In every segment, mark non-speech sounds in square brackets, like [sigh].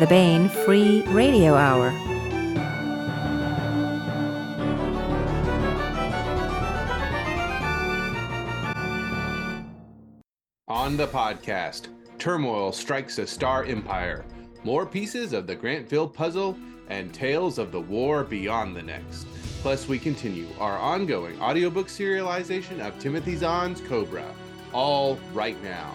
the Baen Free Radio Hour. On the podcast, turmoil strikes a star empire, more pieces of the Grantville puzzle, and tales of the war beyond the next. Plus, we continue our ongoing audiobook serialization of Timothy Zahn's Cobra, all right now.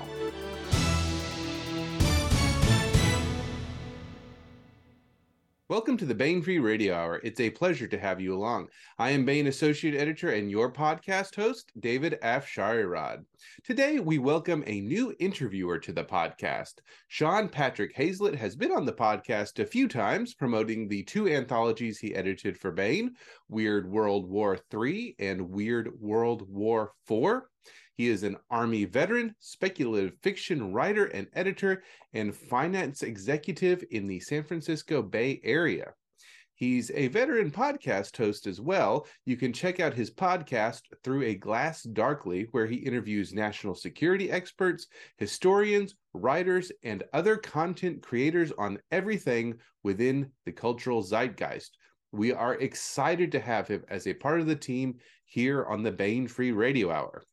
Welcome to the Baen Free Radio Hour. It's a pleasure to have you along. I am Baen Associate Editor and your podcast host, David F. Afsharirad. Today, we welcome a new interviewer to the podcast. Sean Patrick Hazlett has been on the podcast a few times, promoting the two anthologies he edited for Baen Weird World War III and Weird World War IV. He is an Army veteran, speculative fiction writer and editor, and finance executive in the San Francisco Bay Area. He's a veteran podcast host as well. You can check out his podcast through a glass darkly, where he interviews national security experts, historians, writers, and other content creators on everything within the cultural zeitgeist. We are excited to have him as a part of the team here on the Baen Free Radio Hour.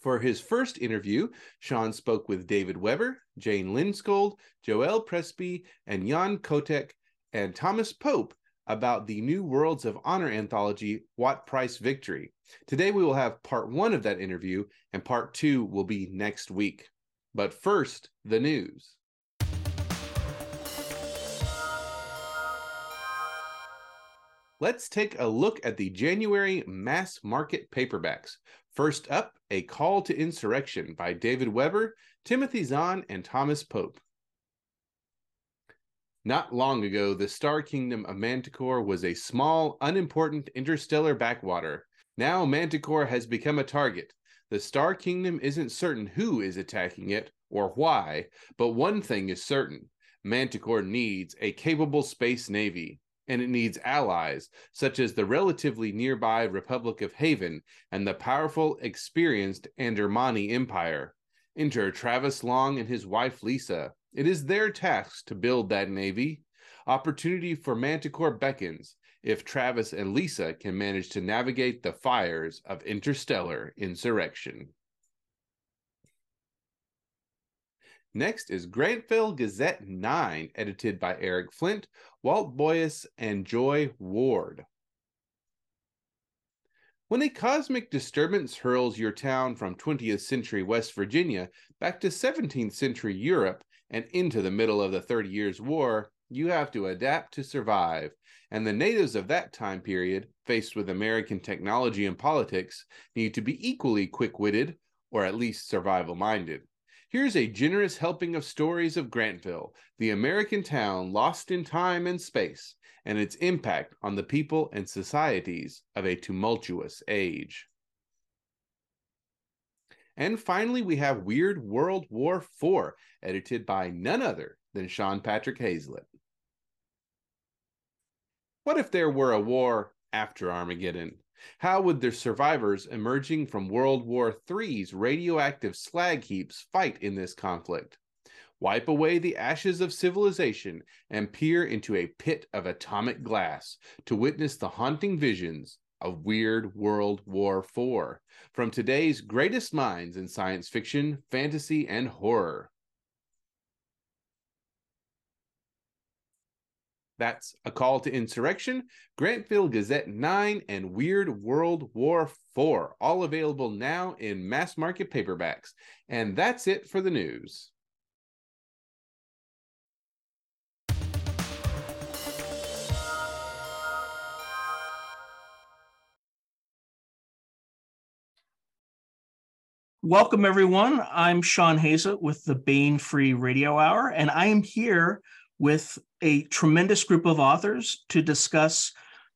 For his first interview, Sean spoke with David Weber, Jane Lindskold, Joelle Presby, and Jan Kotouč and Thomas Pope about the New Worlds of Honor anthology, What Price Victory. Today we will have part one of that interview, and part two will be next week. But first, the news. Let's take a look at the January mass market paperbacks. First up, A Call to Insurrection by David Weber, Timothy Zahn, and Thomas Pope. Not long ago, the star kingdom of Manticore was a small, unimportant interstellar backwater. Now, Manticore has become a target. The star kingdom isn't certain who is attacking it or why, but one thing is certain Manticore needs a capable space navy and it needs allies such as the relatively nearby Republic of Haven and the powerful, experienced Andermani Empire. Enter Travis Long and his wife Lisa. It is their task to build that navy. Opportunity for Manticore beckons if Travis and Lisa can manage to navigate the fires of interstellar insurrection. Next is Grantville Gazette 9, edited by Eric Flint, Walt Boyce, and Joy Ward. When a cosmic disturbance hurls your town from 20th century West Virginia back to 17th century Europe and into the middle of the Thirty Years' War, you have to adapt to survive. And the natives of that time period, faced with American technology and politics, need to be equally quick witted or at least survival minded. Here's a generous helping of stories of Grantville, the American town lost in time and space, and its impact on the people and societies of a tumultuous age. And finally, we have Weird World War IV, edited by none other than Sean Patrick Hazlett. What if there were a war after Armageddon? How would the survivors emerging from World War III's radioactive slag heaps fight in this conflict? Wipe away the ashes of civilization and peer into a pit of atomic glass to witness the haunting visions of Weird World War IV from today's greatest minds in science fiction, fantasy, and horror. That's A Call to Insurrection, Grantville Gazette 9, and Weird World War 4, all available now in mass market paperbacks. And that's it for the news. Welcome, everyone. I'm Sean Hazlett with the Baen Free Radio Hour, and I am here with a tremendous group of authors to discuss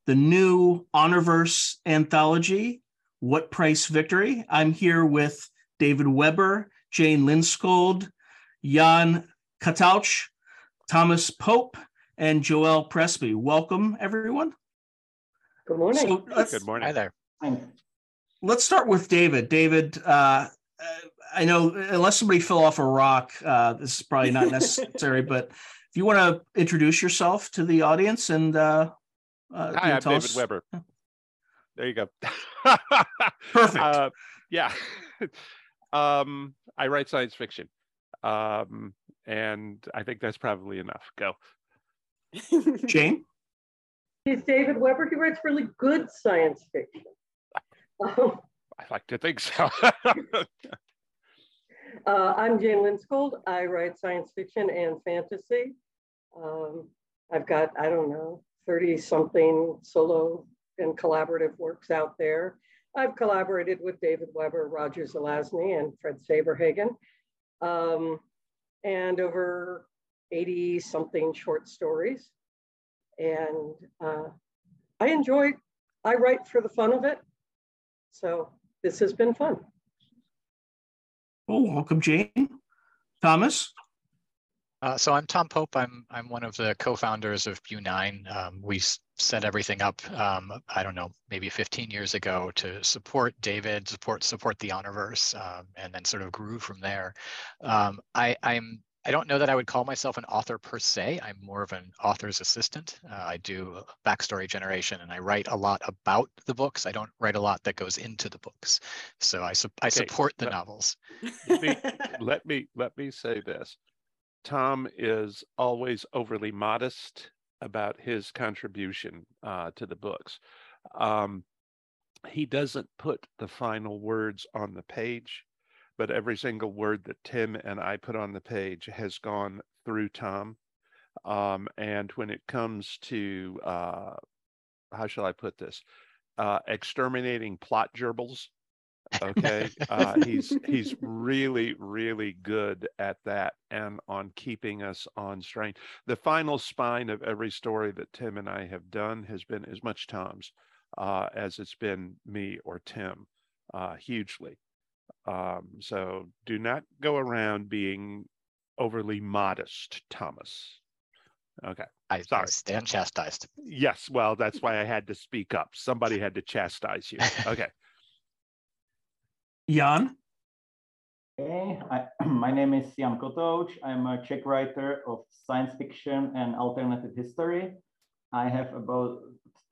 the new Honorverse anthology, What Price Victory. I'm here with David Weber, Jane Lindskold, Jan Kotouč, Thomas Pope, and Joelle Presby. Welcome, everyone. Good morning. So Good morning. Hi there. Let's start with David. David, uh, I know unless somebody fell off a rock, uh, this is probably not necessary, [laughs] but if you want to introduce yourself to the audience and uh, uh, Hi, I'm David us... Weber. There you go. Perfect. [laughs] Uh, yeah. [laughs] um, I write science fiction. Um, and I think that's probably enough. Go. [laughs] Jane? He's David Weber. He writes really good science fiction. Um, I like to think so. uh, I'm Jane Lindskold. I write science fiction and fantasy. Um, I've got, I don't know, 30 something solo and collaborative works out there. I've collaborated with David Weber, Roger Zelazny, and Fred Saberhagen, um, and over 80 something short stories. And uh, I enjoy, I write for the fun of it. So this has been fun. Oh, welcome, Jane. Thomas? Uh, so I'm Tom Pope. I'm I'm one of the co-founders of Bu9. Um, we set everything up. Um, I don't know, maybe 15 years ago to support David, support support the Honorverse, um, and then sort of grew from there. Um, I, I'm I don't know that I would call myself an author per se. I'm more of an author's assistant. Uh, I do backstory generation and I write a lot about the books. I don't write a lot that goes into the books. So I, su- I support the let, novels. [laughs] Let me, let me let me say this. Tom is always overly modest about his contribution uh, to the books. Um, he doesn't put the final words on the page, but every single word that Tim and I put on the page has gone through Tom. Um, and when it comes to, uh, how shall I put this, uh, exterminating plot gerbils, okay uh, he's [laughs] he's really really good at that and on keeping us on strain the final spine of every story that tim and i have done has been as much tom's uh, as it's been me or tim uh, hugely um, so do not go around being overly modest thomas okay I, Sorry. I stand chastised. Yes, well, that's why I had to speak up. Somebody had to chastise you. Okay. Jan? Hey, I, [clears throat] my name is Jan Kotouč. I'm a Czech writer of science fiction and alternative history. I have about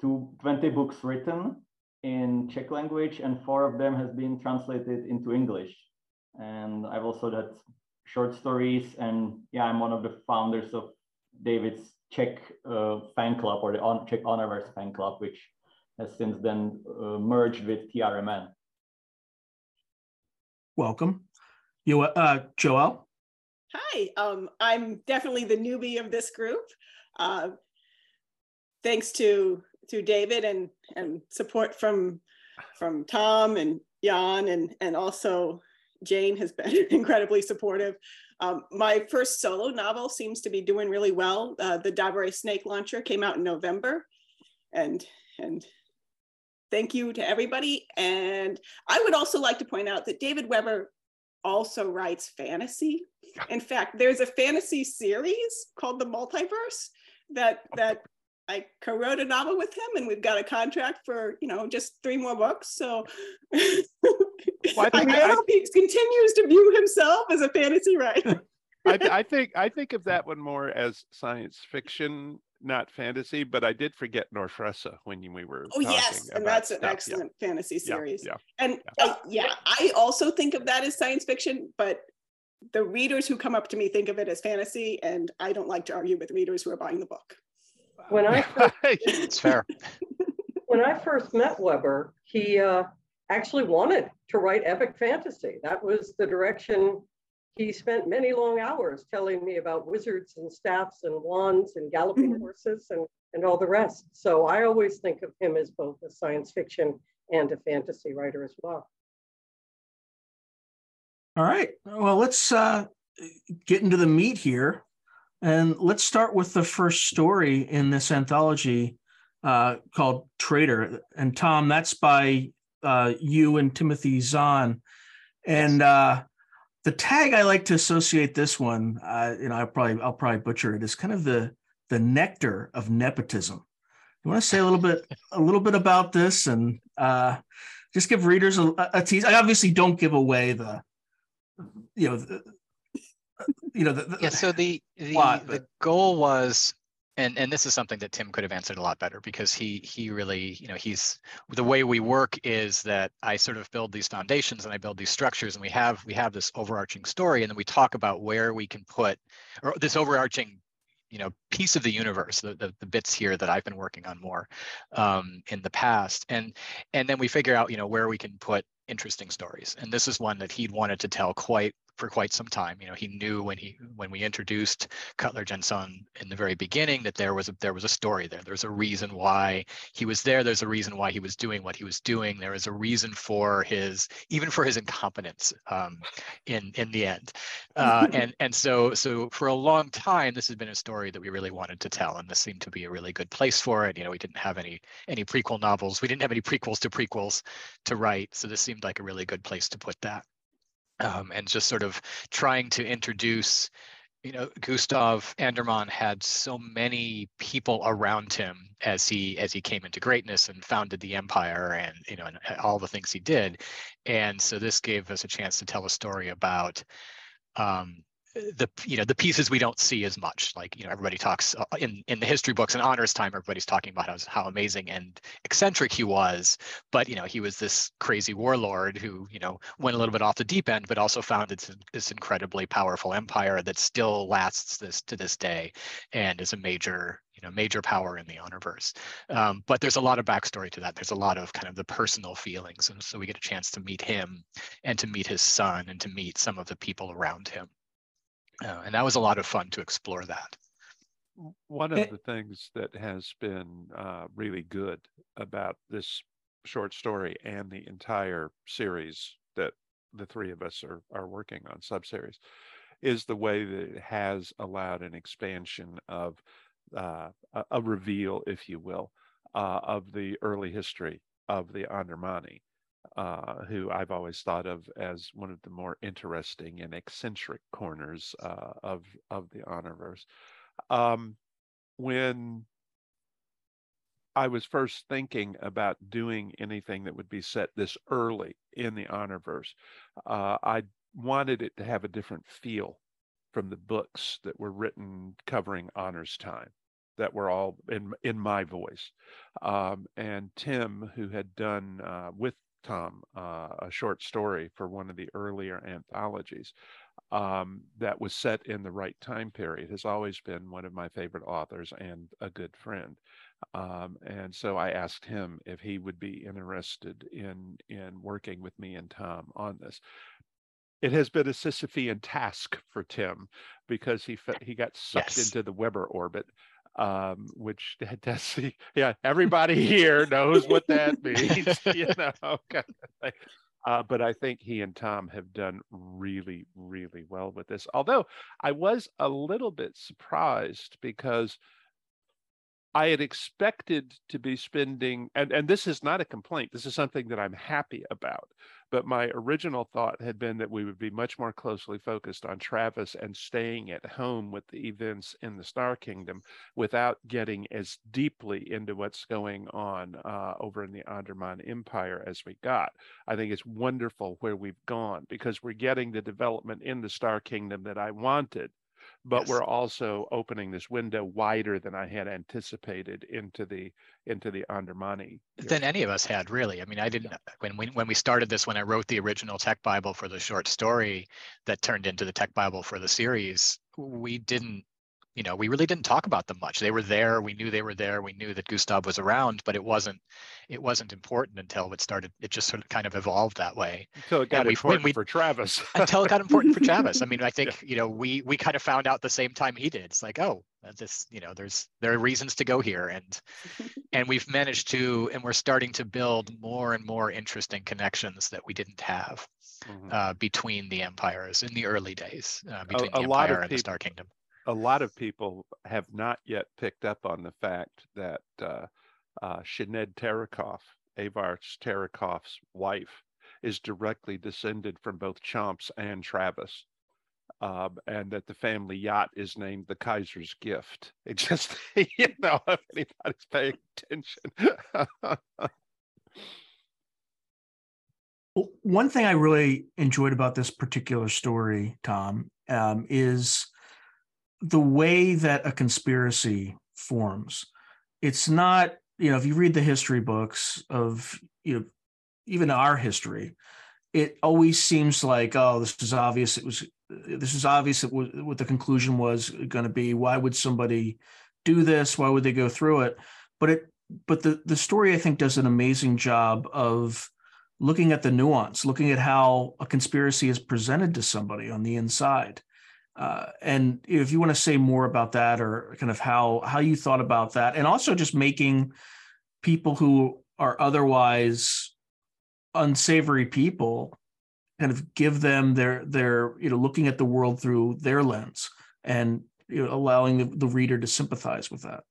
two, 20 books written in Czech language and four of them has been translated into English. And I've also done short stories and yeah, I'm one of the founders of David's Czech uh, fan club or the on, Czech Honorverse fan club, which has since then uh, merged with TRMN welcome. You, uh, Joelle. Hi, um, I'm definitely the newbie of this group. Uh, thanks to to David and and support from from Tom and Jan and and also Jane has been [laughs] incredibly supportive. Um, my first solo novel seems to be doing really well. Uh, the Dabare Snake Launcher came out in November, and and thank you to everybody. And I would also like to point out that David Weber also writes fantasy. In fact, there's a fantasy series called The Multiverse that that I co-wrote a novel with him, and we've got a contract for you know just three more books. So [laughs] well, I, I hope he continues to view himself as a fantasy writer. [laughs] I, I, think I think of that one more as science fiction not fantasy, but I did forget Norfressa when we were. Oh yes, and that's an stuff. excellent yeah. fantasy series. Yeah, yeah. and yeah. Uh, yeah, I also think of that as science fiction, but the readers who come up to me think of it as fantasy, and I don't like to argue with readers who are buying the book. When I [laughs] first, [laughs] it's fair. [laughs] when I first met Weber, he uh, actually wanted to write epic fantasy. That was the direction he spent many long hours telling me about wizards and staffs and wands and galloping mm-hmm. horses and, and all the rest. So I always think of him as both a science fiction and a fantasy writer as well. All right. Well, let's uh, get into the meat here. And let's start with the first story in this anthology uh, called Traitor. And Tom, that's by uh, you and Timothy Zahn. And uh, the tag I like to associate this one, uh, you know, I probably I'll probably butcher it. Is kind of the the nectar of nepotism. You want to say a little bit a little bit about this and uh, just give readers a, a tease. I obviously don't give away the, you know, the, you know, the, the Yeah, so the the, plot, the goal was and and this is something that Tim could have answered a lot better because he he really, you know, he's the way we work is that I sort of build these foundations and I build these structures and we have we have this overarching story and then we talk about where we can put or this overarching you know piece of the universe the, the, the bits here that i've been working on more um, in the past. And and then we figure out you know where we can put interesting stories and this is one that he'd wanted to tell quite for quite some time. You know he knew when he when we introduced cutler jensen in the very beginning that there was a there was a story there. There's a reason why he was there. There's a reason why he was doing what he was doing. There is a reason for his even for his incompetence um, in in the end. Uh, [laughs] and and so so for a long time this has been a story that we really wanted to tell and this seemed to be a really good place for it. You know we didn't have any any prequel novels. We didn't have any prequels to prequels to write so this seemed like a really good place to put that. Um, and just sort of trying to introduce you know gustav andermann had so many people around him as he as he came into greatness and founded the empire and you know and all the things he did. And so this gave us a chance to tell a story about um, the you know the pieces we don't see as much. Like you know everybody talks uh, in in the history books and honors time everybody's talking about how, how amazing and eccentric he was. But you know he was this crazy warlord who you know went a little bit off the deep end but also founded this, this incredibly powerful empire that still lasts this to this day and is a major you know major power in the honorverse. Um, but there's a lot of backstory to that. There's a lot of kind of the personal feelings and so we get a chance to meet him and to meet his son and to meet some of the people around him uh, and that was a lot of fun to explore that. One of It- the things that has been uh, really good about this short story and the entire series that the three of us are, are working on subseries is the way that it has allowed an expansion of uh, a, a reveal, if you will, uh, of the early history of the Andermani uh, who I've always thought of as one of the more interesting and eccentric corners uh, of of the Honorverse. Um, when I was first thinking about doing anything that would be set this early in the Honorverse, uh, I wanted it to have a different feel from the books that were written covering honors time that were all in in my voice um, and tim who had done uh, with Tom uh, a short story for one of the earlier anthologies um, that was set in the right time period has always been one of my favorite authors and a good friend. Um, and so I asked him if he would be interested in in working with me and Tom on this. It has been a Sisyphean task for Tim because he he got sucked Yes. into the Weber orbit um, which that's the yeah everybody here knows what that [laughs] means, [laughs] you know. kind of. Uh, but I think he and Tom have done really, really well with this. Although I was a little bit surprised because I had expected to be spending, and, and this is not a complaint, this is something that I'm happy about. But my original thought had been that we would be much more closely focused on Travis and staying at home with the events in the Star Kingdom without getting as deeply into what's going on uh, over in the Anderman Empire as we got. I think it's wonderful where we've gone because we're getting the development in the Star Kingdom that I wanted but Yes. we're also opening this window wider than I had anticipated into the into the Andermani. than any of us had really i mean i didn't when we when we started this when i wrote the original tech bible for the short story that turned into the tech bible for the series we didn't you know we really didn't talk about them much they were there we knew they were there we knew that gustav was around but it wasn't it wasn't important until it started it just sort of kind of evolved that way Until it got we've- important we- for Travis. [laughs] until it got important for [laughs] Travis. I mean, I think you know we we kind of found out the same time he did. It's like, oh, uh, this you know, there's there are reasons to go here, and [laughs] and we've managed to, and we're starting to build more and more interesting connections that we didn't have Mhm. uh, between the empires in the early days, uh, between a the lot of empire and the Star Kingdom. A lot of people have not yet picked up on the fact that uh, uh, Sinead Terekhov, wife, is directly descended from both Chomps and Travis. Um, and that the family yacht is named the Kaiser's Gift. [laughs] It just, you know, if anybody's paying attention. One thing I really enjoyed about this particular story, Tom, um, is the way that a conspiracy forms. It's not, you know, if you read the history books of, you know, even our history, it always seems like, oh, this is obvious. It was, this is obvious what the conclusion was going to be. Why would somebody do this? Why would they go through it? But it, but the the story I think does an amazing job of looking at the nuance, looking at how a conspiracy is presented to somebody on the inside. Uh, and if you want to say more about that or kind of how how you thought about that and also just making people who are otherwise unsavory people kind of give them their their you know looking at the world through their lens and you know, allowing the, the reader to sympathize with that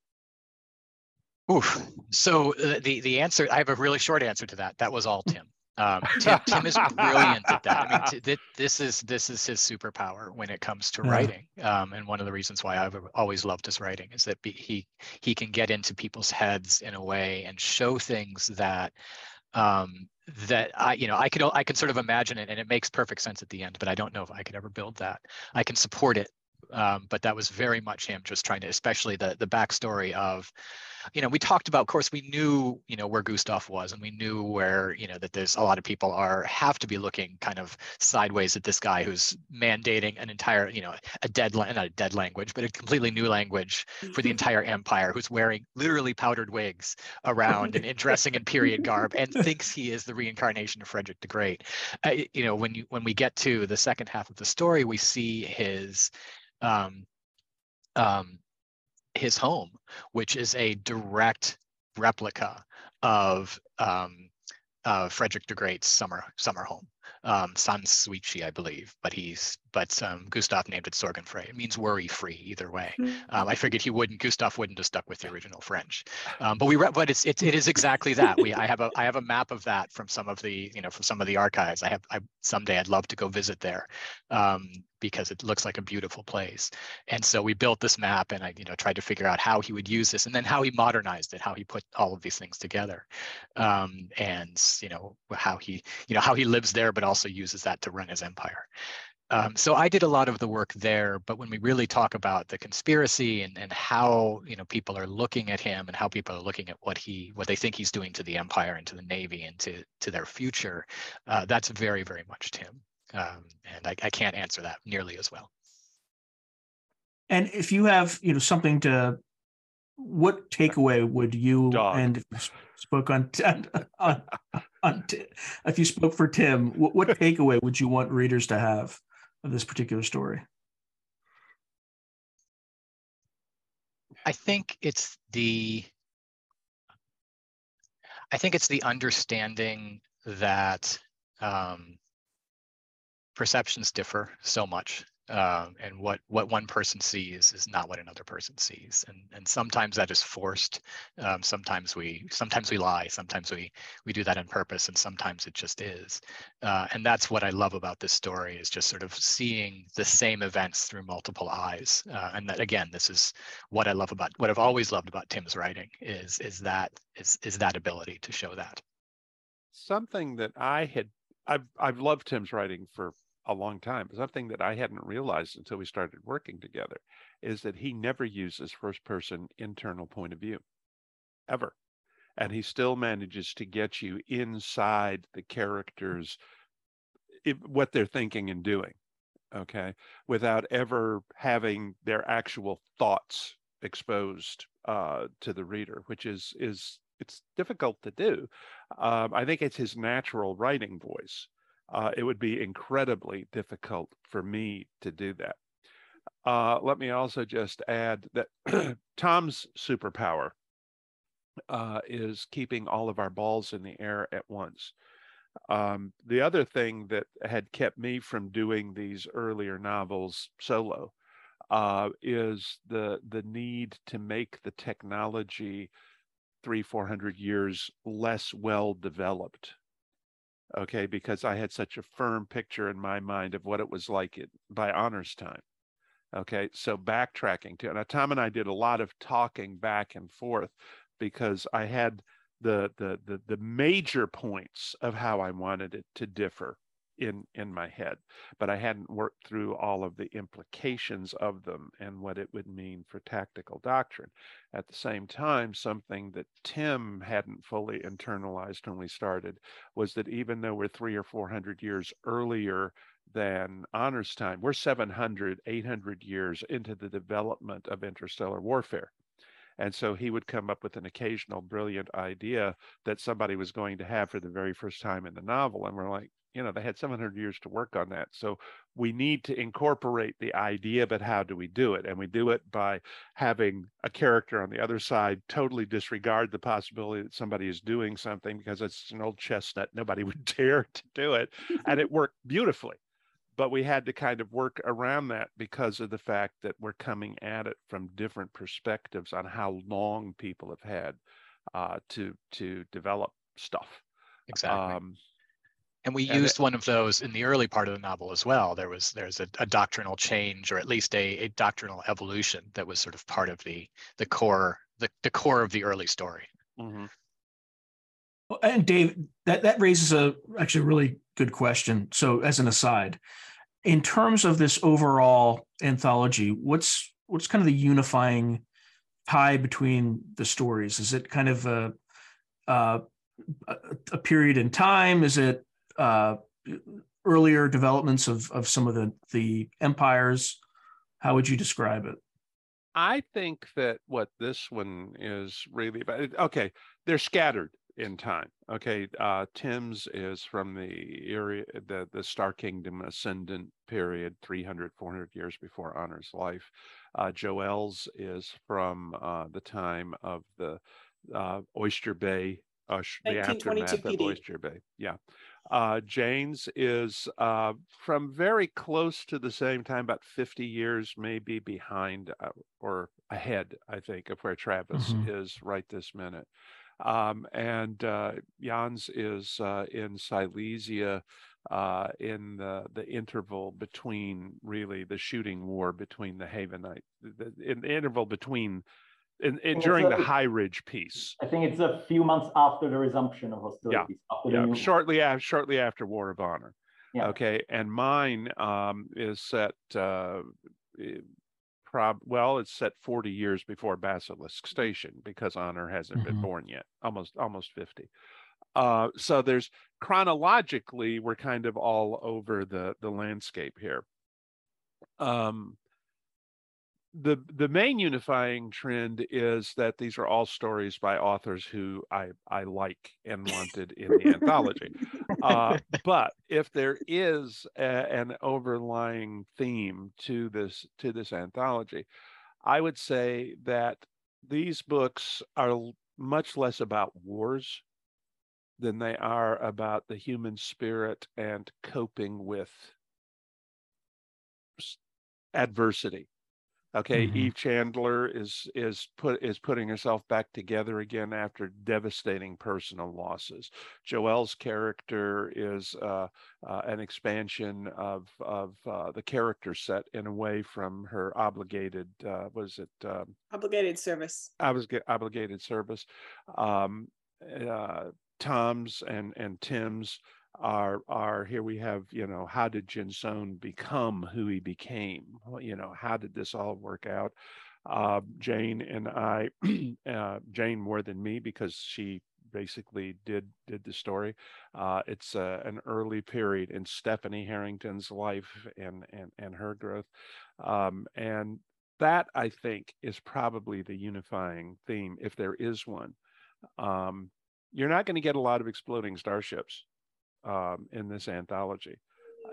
Oof. So uh, the the answer, I have a really short answer to that. That was all Tim. Um, [laughs] Tim, Tim is brilliant at that. I mean, t- th- this is this is his superpower when it comes to yeah. writing. Um, and one of the reasons why I've always loved his writing is that be, he he can get into people's heads in a way and show things that um, that I you know I could I can sort of imagine it and it makes perfect sense at the end. But I don't know if I could ever build that. I can support it um, but that was very much him just trying to, especially the the backstory of, you know, we talked about, of course, we knew, you know, where Gustav was, and we knew where, you know, that there's a lot of people are have to be looking kind of sideways at this guy who's mandating an entire, you know, a dead, not a dead language, but a completely new language for the entire empire, who's wearing literally powdered wigs around and, and dressing in period garb, and [laughs] thinks he is the reincarnation of Frederick the Great. Uh, you know, when you when we get to the second half of the story, we see his um, um, his home, which is a direct replica of um, uh, Frederick the Great's summer summer home, um, Sanssouci, I believe, but he's but um, Gustav named it Sorgenfrei. It means worry free either way. Hmm. Um, I figured he wouldn't. Gustav wouldn't have stuck with the original French, um, but we re- but it's, it's it is exactly that. We I have a I have a map of that from some of the you know from some of the archives. I have I someday I'd love to go visit there. Because it looks like a beautiful place. And so we built this map and I, you know, tried to figure out how he would use this and then how he modernized it, how he put all of these things together. Um, and, you know, how he, you know, how he lives there, but also uses that to run his empire. Um, so I did a lot of the work there, but when we really talk about the conspiracy and, and how you know people are looking at him and how people are looking at what he what they think he's doing to the empire and to the navy and to to their future, uh, that's very very much Tim um, and I, I can't answer that nearly as well. And if you have, you know, something to, what takeaway would you Dog. and if you spoke [laughs] on, on, on if you spoke for Tim, what, what [laughs] takeaway would you want readers to have of this particular story? I think it's the I think it's the understanding that um, perceptions differ so much um, and what what one person sees is not what another person sees. And and sometimes that is forced um, sometimes we sometimes we lie sometimes we we do that on purpose and sometimes it just is. Uh, and that's what i love about this story is just sort of seeing the same events through multiple eyes. Uh, and that again this is what i love about what i've always loved about tim's writing is is that is is that ability to show that. Something that i had I've I've loved Tim's writing for a long time. Something that I hadn't realized until we started working together is that he never uses first person internal point of view ever. And he still manages to get you inside the characters, what they're thinking and doing, okay, without ever having their actual thoughts exposed uh, to the reader, which is is it's difficult to do. Um, I think it's his natural writing voice. Uh, it would be incredibly difficult for me to do that. Uh, let me also just add that [clears throat] Tom's superpower uh, is keeping all of our balls in the air at once. Um, the other thing that had kept me from doing these earlier novels solo uh, is the the need to make the technology three, 400 years less well developed. Okay, because I had such a firm picture in my mind of what it was like it, by honors time. Okay, so backtracking to, now Tom and I did a lot of talking back and forth because I had the the the, the major points of how I wanted it to differ in in my head but i hadn't worked through all of the implications of them and what it would mean for tactical doctrine at the same time something that tim hadn't fully internalized when we started was that even though we're three or four hundred years earlier than honors time we're 700 800 years into the development of interstellar warfare and so he would come up with an occasional brilliant idea that somebody was going to have for the very first time in the novel. And we're like, you know, they had 700 years to work on that. So we need to incorporate the idea, but how do we do it? And we do it by having a character on the other side totally disregard the possibility that somebody is doing something because it's an old chestnut. Nobody [laughs] would dare to do it. and it [laughs] worked beautifully but we had to kind of work around that because of the fact that we're coming at it from different perspectives on how long people have had uh, to to develop stuff. Exactly. Um, and we and used it, one of those in the early part of the novel as well. There was there's a, a doctrinal change, or at least a, a doctrinal evolution that was sort of part of the the core the, the core of the early story. Mm-hmm. And Dave, that that raises a actually a really good question. So, as an aside, in terms of this overall anthology, what's what's kind of the unifying tie between the stories? Is it kind of a a, a period in time? Is it uh, earlier developments of of some of the the empires? How would you describe it? I think that what this one is really about. Okay, they're scattered in time. Okay, uh, Tim's is from the area, the the Star Kingdom ascendant period, 300, 400 years before Honor's life. Uh, Joel's is from uh, the time of the uh, Oyster Bay, uh, the aftermath of Oyster Bay. Yeah. Uh, Jane's is uh, from very close to the same time, about 50 years maybe behind uh, or ahead, I think, of where Travis mm-hmm. is right this minute. Um, and uh, Jans is uh, in Silesia uh, in the, the interval between really the shooting war between the Havenite, the, in the interval between in, in during a, the High Ridge peace. I think it's a few months after the resumption of hostilities. Yeah, yeah. shortly after shortly after War of Honor. Yeah. Okay, and mine um, is set uh, prob well, it's set 40 years before Basilisk Station because Honor hasn't mm-hmm. been born yet, almost almost 50. Uh, so there's chronologically, we're kind of all over the the landscape here. Um, the the main unifying trend is that these are all stories by authors who I I like and wanted in the anthology. Uh, [laughs] but if there is a, an overlying theme to this to this anthology, I would say that these books are much less about wars than they are about the human spirit and coping with adversity Okay, mm-hmm. Eve Chandler is is put is putting herself back together again after devastating personal losses. Joel's character is uh, uh, an expansion of of uh, the character set in a way from her obligated uh, was it um, obligated service. I was obligated service. Um, uh, Tom's and and Tim's are are here we have you know how did Jinsoon become who he became? You know how did this all work out? Uh, Jane and I [clears throat] uh, Jane more than me because she basically did did the story. Uh, it's uh, an early period in Stephanie Harrington's life and and and her growth. Um, and that I think is probably the unifying theme if there is one. Um, you're not going to get a lot of exploding starships um, in this anthology.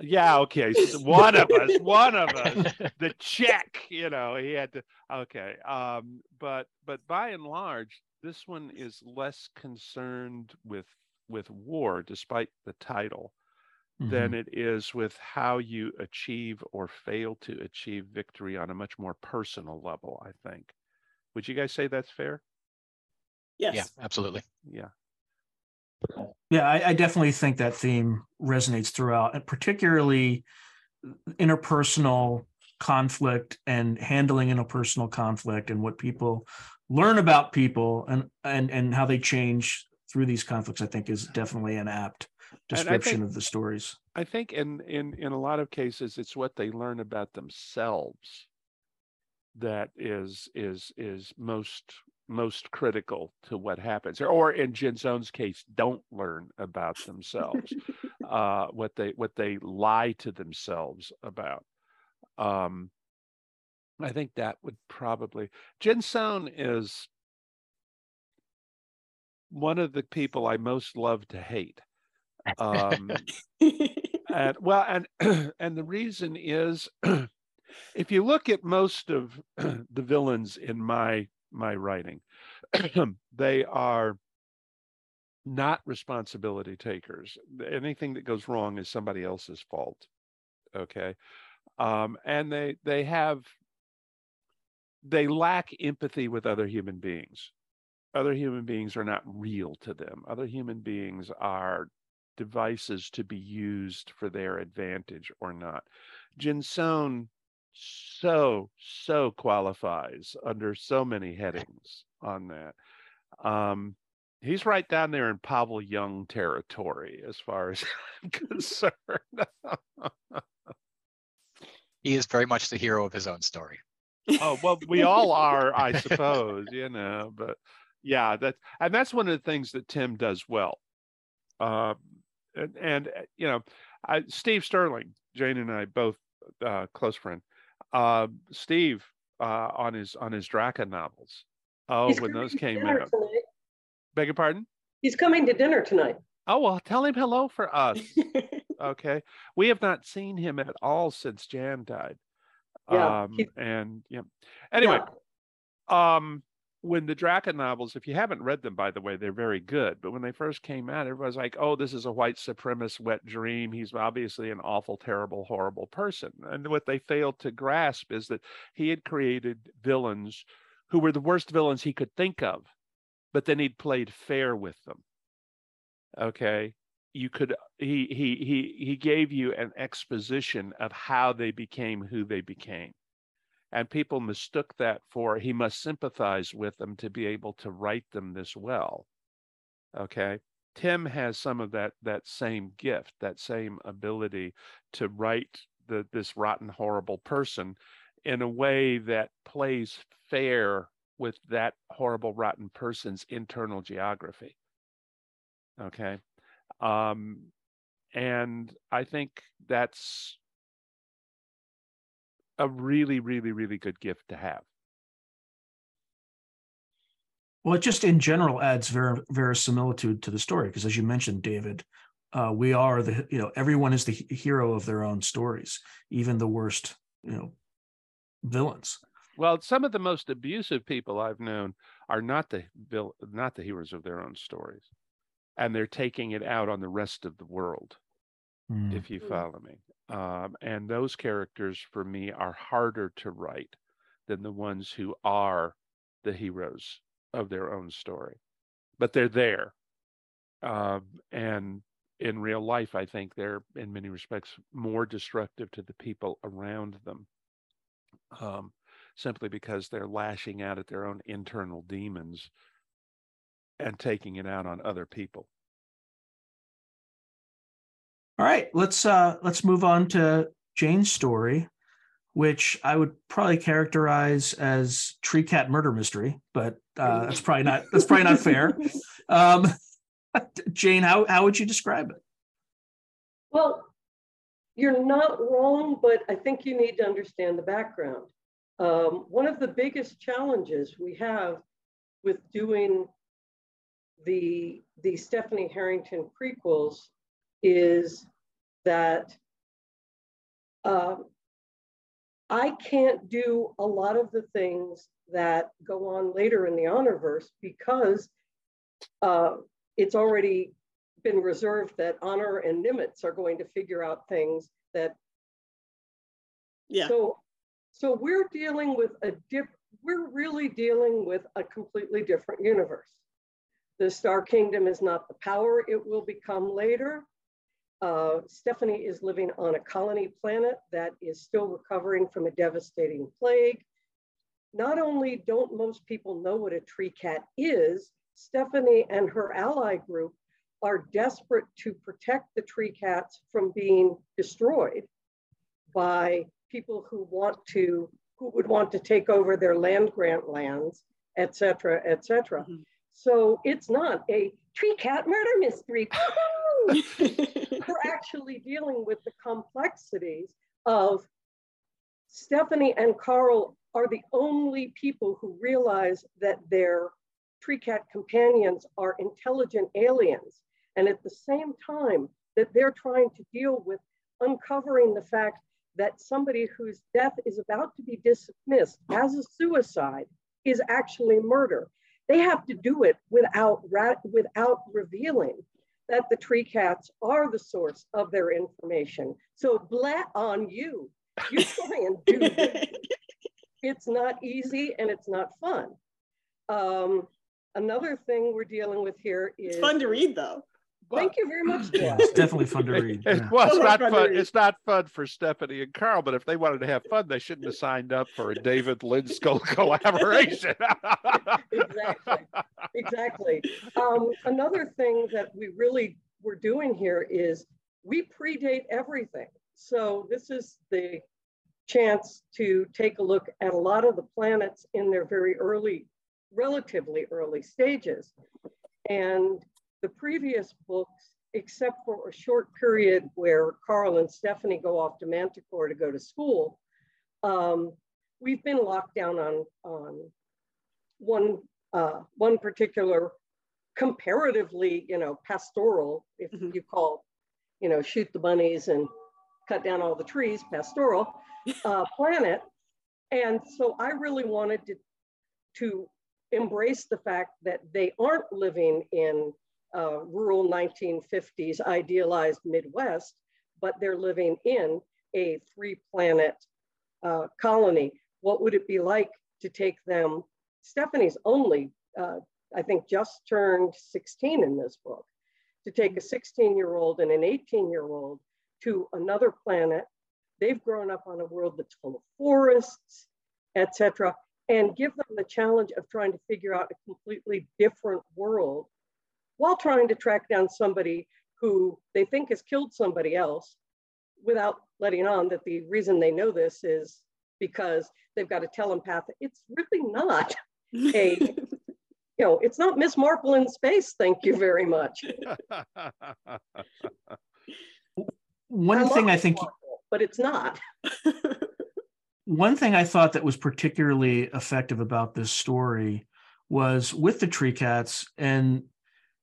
Yeah, okay. So [laughs] one of us, one of us, [laughs] the check, you know, he had to okay. Um, but but by and large, this one is less concerned with with war, despite the title, mm-hmm. than it is with how you achieve or fail to achieve victory on a much more personal level, I think. Would you guys say that's fair? Yes. Yeah, absolutely. Yeah. Yeah, I, I, definitely think that theme resonates throughout, and particularly interpersonal conflict and handling interpersonal conflict and what people learn about people and and and how they change through these conflicts. I think is definitely an apt description think- of the stories. I think in in in a lot of cases it's what they learn about themselves that is is is most most critical to what happens or in Jinsone's case don't learn about themselves [laughs] uh what they what they lie to themselves about um I think that would probably Jinsone is one of the people I most love to hate um and [laughs] well and [clears throat] and the reason is [clears throat] if you look at most of [clears throat] the villains in my my writing. [clears throat] They are not responsibility takers. Anything that goes wrong is somebody else's fault okay? Um and they they have they lack empathy with other human beings. Other human beings are not real to them. Other human beings are devices to be used for their advantage or not. Jinsone so, so qualifies under so many headings on that. Um, he's right down there in Pavel Young territory as far as [laughs] I'm concerned. He is very much the hero of his own story. oh well, we all are, I [laughs] suppose, you know. But yeah, that and that's one of the things that Tim does well. Um, and, and uh, you know, I, Steve Stirling, Jane and I both uh, close friend. Uh, Steve uh, on his on his Draka novels. Oh, He's when those came out. tonight. Beg your pardon? He's coming to dinner tonight. Oh well, tell him hello for us. [laughs] okay, we have not seen him at all since Jan died. Yeah, Um, he- and yeah. Anyway, Yeah. um when the Draka novels, if you haven't read them, by the way, they're very good. But when they first came out, everybody's like, oh, this is a white supremacist wet dream. He's obviously an awful, terrible, horrible person. And what they failed to grasp is that he had created villains who were the worst villains he could think of, but then he'd played fair with them. Okay. You could he he he he gave you an exposition of how they became who they became and people mistook that for he must sympathize with them to be able to write them this well okay? Tim has some of that that same gift that same ability to write the this rotten horrible person in a way that plays fair with that horrible rotten person's internal geography okay? Um and i think that's a really, really, really good gift to have. Well, it just in general adds ver- verisimilitude to the story because, as you mentioned, David, uh, we are the you know everyone is the hero of their own stories, even the worst you know villains. Well, some of the most abusive people I've known are not the vil- not the heroes of their own stories, and they're taking it out on the rest of the world. Mm. If you follow me, um, and those characters for me are harder to write than the ones who are the heroes of their own story, but they're there, um, and in real life, I think they're in many respects more destructive to the people around them. Um, simply because they're lashing out at their own internal demons and taking it out on other people. All right, let's uh let's move on to Jane's story, which I would probably characterize as tree cat murder mystery, but uh, that's probably not that's probably not fair. [laughs] Um, [laughs] Jane, how how would you describe it? Well, you're not wrong, but I think you need to understand the background. Um, one of the biggest challenges we have with doing the, the Stephanie Harrington prequels is that um, I can't do a lot of the things that go on later in the Honorverse because uh, it's already been reserved that Honor and Nimitz are going to figure out things that Yeah. so, so we're dealing with a dip, we're really dealing with a completely different universe. The Star Kingdom is not the power it will become later. Uh, Stephanie is living on a colony planet that is still recovering from a devastating plague. Not only don't most people know what a tree cat is, Stephanie and her ally group are desperate to protect the tree cats from being destroyed by people who want to, who would want to take over their land grant lands, et cetera, et cetera. Mm-hmm. So it's not a tree cat murder mystery. [laughs] [laughs] We're actually dealing with the complexities of Stephanie and Carl are the only people who realize that their tree cat companions are intelligent aliens. And at the same time that they're trying to deal with uncovering the fact that somebody whose death is about to be dismissed as a suicide is actually murder. They have to do it without, without revealing that the tree cats are the source of their information. So blat on you. You try and do [laughs] this. It's not easy and it's not fun. Um, another thing we're dealing with here is it's fun to read though. Thank you very much. [laughs] Yeah, it's definitely fun to read. It, yeah. Well, it's not fun. It's not fun for Stephanie and Carl, but if they wanted to have fun, they shouldn't have signed up for a David Lindskold [laughs] collaboration. [laughs] exactly. Exactly. Um, another thing that we really were doing here is we predate everything. So this is the chance to take a look at a lot of the planets in their very early, relatively early stages. And the previous books, except for a short period where Carl and Stephanie go off to Manticore to go to school, um, we've been locked down on, on one, uh, one particular comparatively, you know, pastoral, if mm-hmm. you call, you know, shoot the bunnies and cut down all the trees, pastoral uh, [laughs] planet. And so I really wanted to, to embrace the fact that they aren't living in uh, rural 1950s idealized Midwest, but they're living in a three planet uh, colony. What would it be like to take them? Stephanie's only, uh, I think, just turned 16 in this book. To take a 16 year old and an 18 year old to another planet. They've grown up on a world that's full of forests, etc., and give them the challenge of trying to figure out a completely different world while trying to track down somebody who they think has killed somebody else without letting on that the reason they know this is because they've got a telepath. It's really not a, [laughs] you know, it's not Miss Marple in space. Thank you very much. One I thing I think, Marple, but it's not. [laughs] one thing I thought that was particularly effective about this story was with the tree cats and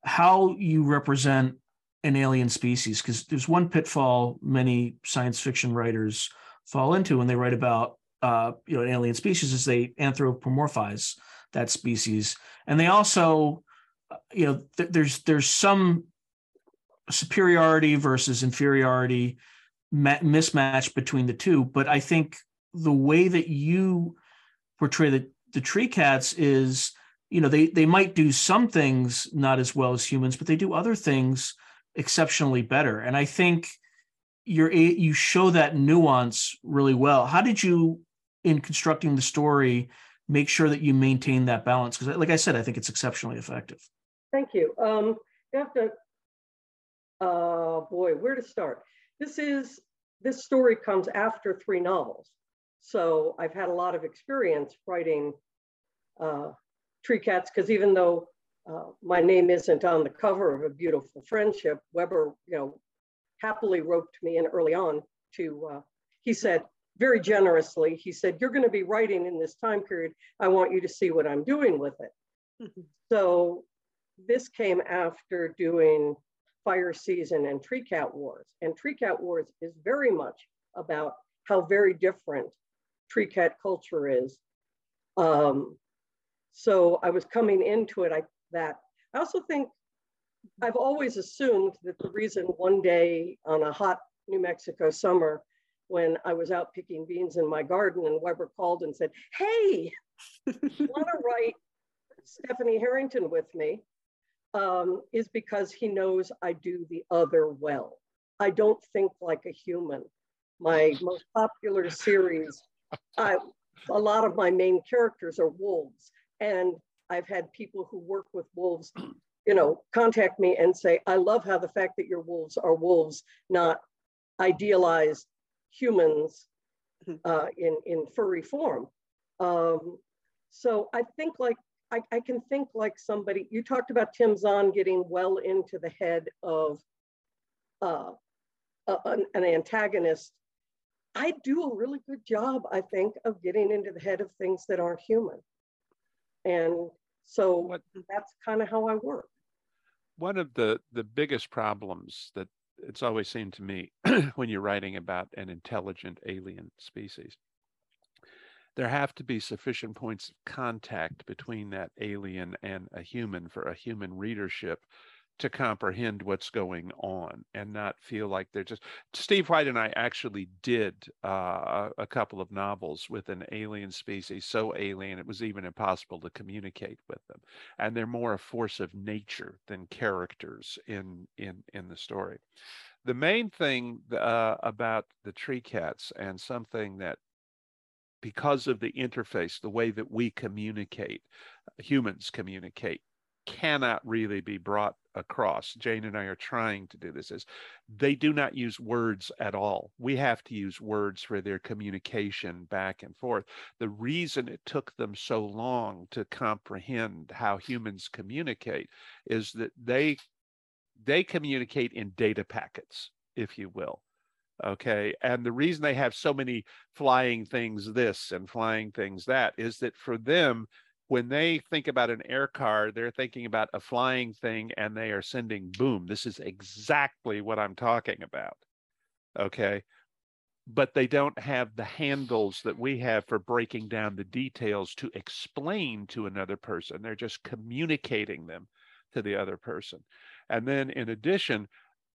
how you represent an alien species because there's one pitfall many science fiction writers fall into when they write about uh, you know an alien species is they anthropomorphize that species. And they also you know th- there's there's some superiority versus inferiority ma- mismatch between the two. But i think the way that you portray the, the tree cats is you know they they might do some things not as well as humans but they do other things exceptionally better. And i think you're you show that nuance really well. How did you in constructing the story make sure that you maintain that balance? Because like i said i think it's exceptionally effective. Thank you. Um you have to uh boy where to start? This is this story comes after three novels. So i've had a lot of experience writing uh, tree cats because even though uh, my name isn't on the cover of a beautiful friendship, Weber, you know, happily roped me in early on to, uh, he said, very generously, he said, you're gonna be writing in this time period. I want you to see what I'm doing with it. Mm-hmm. So this came after doing Fire Season and Tree Cat Wars. And Tree Cat Wars is very much about how very different tree cat culture is. Um, so I was coming into it I, that. I also think I've always assumed that the reason one day on a hot New Mexico summer, when I was out picking beans in my garden and Weber called and said, Hey, [laughs] want to write Stephanie Harrington with me? Um, is because he knows I do the other well. I don't think like a human. My most popular series, I, a lot of my main characters are wolves. And I've had people who work with wolves you know, contact me and say, I love how the fact that your wolves are wolves, not idealized humans Mhm. uh, in, in furry form. Um, so I think like, I, I can think like somebody, you talked about Tim Zahn getting well into the head of uh, a- an, an antagonist. I do a really good job, I think, of getting into the head of things that aren't human. And so What- that's kind of how I work. one of the the biggest problems that it's always seemed to me [clears throat] when you're writing about an intelligent alien species there have to be sufficient points of contact between that alien and a human for a human readership to comprehend what's going on and not feel like they're just steve white and i actually did uh, a couple of novels with an alien species so alien it was even impossible to communicate with them and they're more a force of nature than characters in in in the story. The main thing uh, about the tree cats and something that because of the interface the way that we communicate humans communicate cannot really be brought across. Jane and i are trying to do this is they do not use words at all. We have to use words for their communication back and forth. The reason it took them so long to comprehend how humans communicate is that they they communicate in data packets if you will okay? And the reason they have so many flying things this and flying things that is that for them when they think about an air car they're thinking about a flying thing and they are sending boom this is exactly what i'm talking about okay? But they don't have the handles that we have for breaking down the details to explain to another person. They're just communicating them to the other person. And then in addition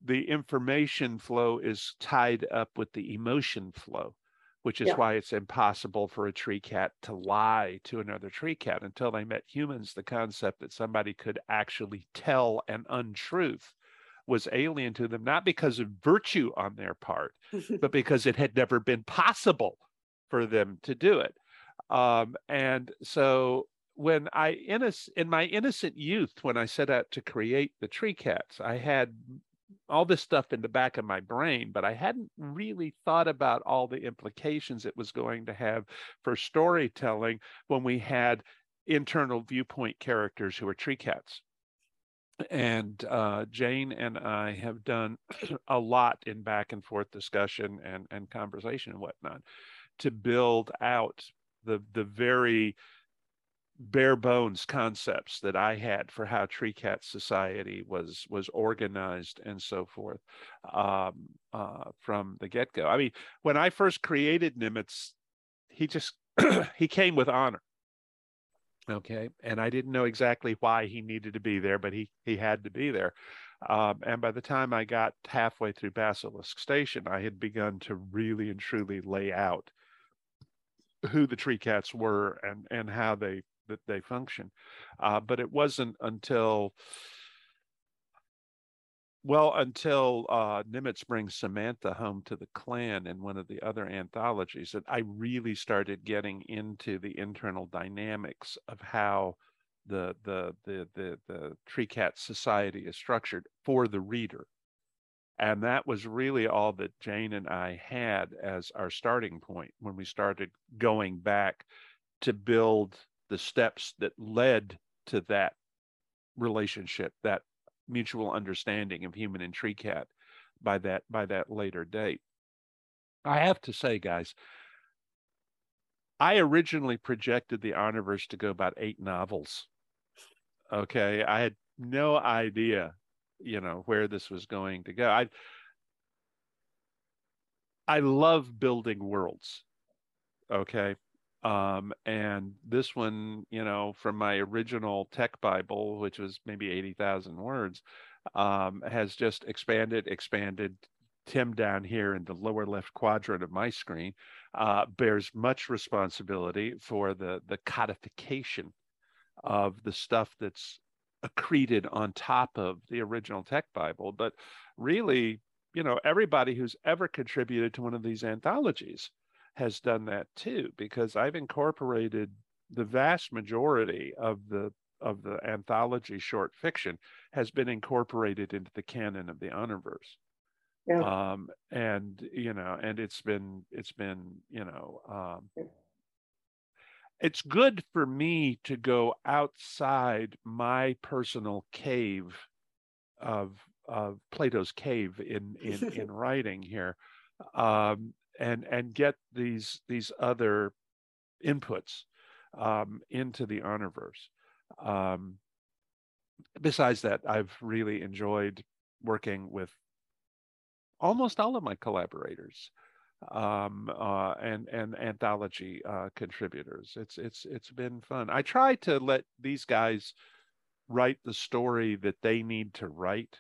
the information flow is tied up with the emotion flow which is Yeah. why it's impossible for a tree cat to lie to another tree cat until they met humans the concept that somebody could actually tell an untruth was alien to them not because of virtue on their part [laughs] but because it had never been possible for them to do it um, and so when i innoc- in my innocent youth when i set out to create the tree cats i had all this stuff in the back of my brain, but I hadn't really thought about all the implications it was going to have for storytelling when we had internal viewpoint characters who are tree cats. And uh, Jane and I have done [clears throat] a lot in back and forth discussion and, and conversation and whatnot to build out the the very bare bones concepts that I had for how Tree Cat Society was was organized and so forth um, uh, from the get go. I mean, when I first created Nimitz, he just [clears throat] he came with honor. Okay, and I didn't know exactly why he needed to be there, but he he had to be there. Um, and by the time I got halfway through Basilisk Station, I had begun to really and truly lay out who the tree cats were and and how they that they function. Uh, but it wasn't until well until uh, Nimitz brings Samantha home to the clan in one of the other anthologies that I really started getting into the internal dynamics of how the the the the, the tree cat society is structured for the reader. And that was really all that Jane and I had as our starting point when we started going back to build the steps that led to that relationship, that mutual understanding of human and tree cat by that by that later date. I have to say, guys, I originally projected the Honorverse to go about eight novels. Okay. I had no idea, you know, where this was going to go. I I love building worlds. Okay. Um, and this one, you know, from my original tech Bible, which was maybe 80,000 words, um, has just expanded, expanded. Tim down here in the lower left quadrant of my screen uh, bears much responsibility for the, the codification of the stuff that's accreted on top of the original tech Bible. But really, you know, everybody who's ever contributed to one of these anthologies has done that too, because I've incorporated the vast majority of the of the anthology short fiction has been incorporated into the canon of the Honorverse. Yeah. Um, and you know, and it's been it's been you know, um, it's good for me to go outside my personal cave of of Plato's cave in in [laughs] in writing here, um, and and get these these other inputs um, into the Honorverse. Um, besides that, I've really enjoyed working with almost all of my collaborators um, uh, and and anthology uh, contributors. It's it's it's been fun. I try to let these guys write the story that they need to write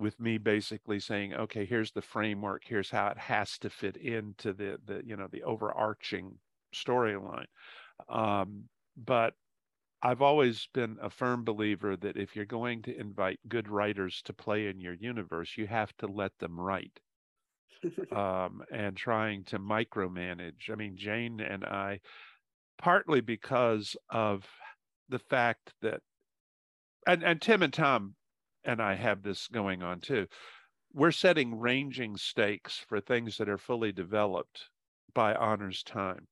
with me basically saying okay here's the framework here's how it has to fit into the the you know the overarching storyline um, but I've always been a firm believer that if you're going to invite good writers to play in your universe, you have to let them write. [laughs] um, and trying to micromanage. I mean, Jane and I, partly because of the fact that, and, and Tim and Tom and I have this going on too. We're setting ranging stakes for things that are fully developed by honors time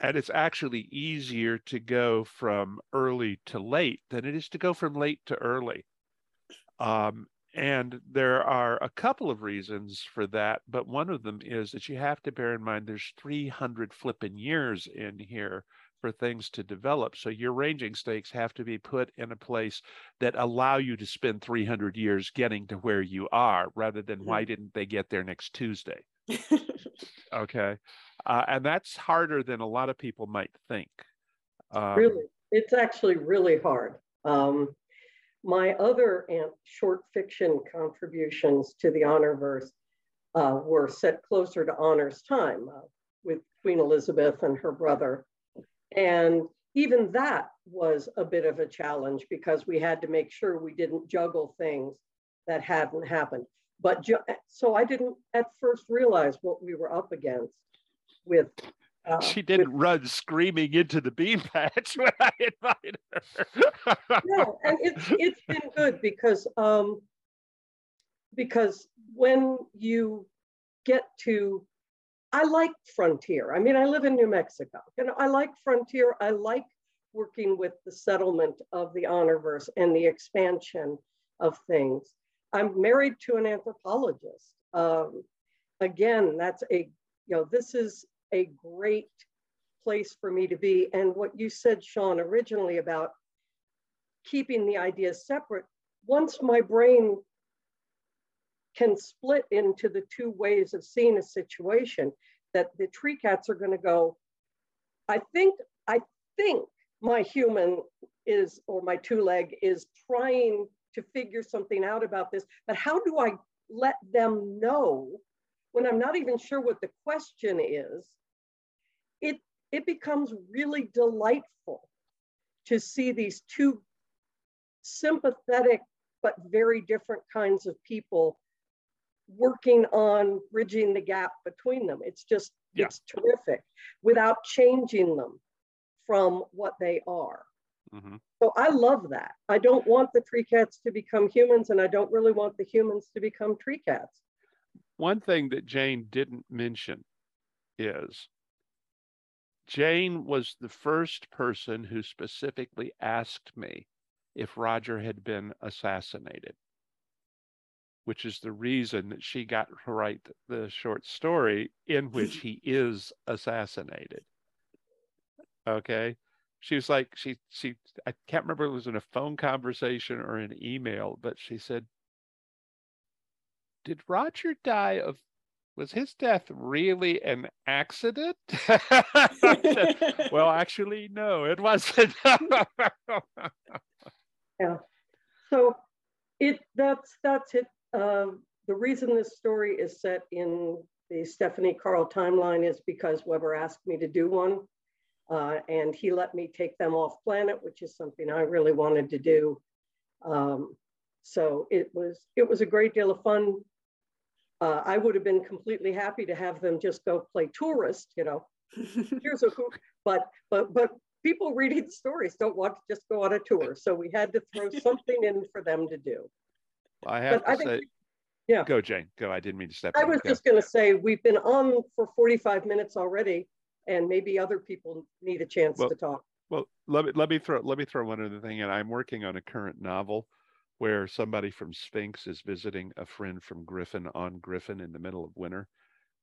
and it's actually easier to go from early to late than it is to go from late to early. Um, and there are a couple of reasons for that, but one of them is that you have to bear in mind there's 300 flipping years in here for things to develop. So your ranging stakes have to be put in a place that allow you to spend 300 years getting to where you are rather than why mm-hmm. didn't they get there next Tuesday? [laughs] okay. Uh, and that's harder than a lot of people might think. Um, really, it's actually really hard. Um, my other short fiction contributions to the Honorverse uh, were set closer to Honor's time uh, with Queen Elizabeth and her brother. And even that was a bit of a challenge because we had to make sure we didn't juggle things that hadn't happened. But so I didn't at first realize what we were up against with. Uh, she didn't with, run screaming into the bean patch [laughs] when I invited her. no, and it's it's been good because um, because when you get to I like frontier. I mean, I live in New Mexico. and I like frontier. I like working with the settlement of the honorverse and the expansion of things. I'm married to an anthropologist. Um, again, that's a, you know, this is a great place for me to be. And what you said, Sean, originally about keeping the ideas separate, once my brain can split into the two ways of seeing a situation, that the tree cats are going to go, I think, I think my human is, or my two leg is trying to figure something out about this, but how do I let them know when I'm not even sure what the question is? It, it becomes really delightful to see these two sympathetic but very different kinds of people working on bridging the gap between them. It's just, yeah. it's terrific without changing them from what they are. Mm-hmm. So I love that. I don't want the tree cats to become humans, and I don't really want the humans to become tree cats. One thing that Jane didn't mention is Jane was the first person who specifically asked me if Roger had been assassinated, which is the reason that she got to write the short story in which [laughs] he is assassinated. Okay? She was like she she i can't remember if it was in a phone conversation or an email but she said did roger die of was his death really an accident? [laughs] [laughs] Well actually no it wasn't. Yeah. So it that's that's it uh, the reason this story is set in the stephanie carl timeline is because weber asked me to do one uh, and he let me take them off planet, which is something I really wanted to do. Um, so it was it was a great deal of fun. Uh, I would have been completely happy to have them just go play tourist, you know. [laughs] Here's a hoop, but but but people reading stories don't want to just go on a tour. So we had to throw something in for them to do. I have But to I say, yeah. Go, Jane. Go. I didn't mean to step. I in. was Go. just going to say, we've been on for 45 minutes already, and maybe other people need a chance Well, to talk. Well, let me let me throw let me throw one other thing in. I'm working on a current novel where somebody from Sphinx is visiting a friend from Griffin on Griffin in the middle of winter,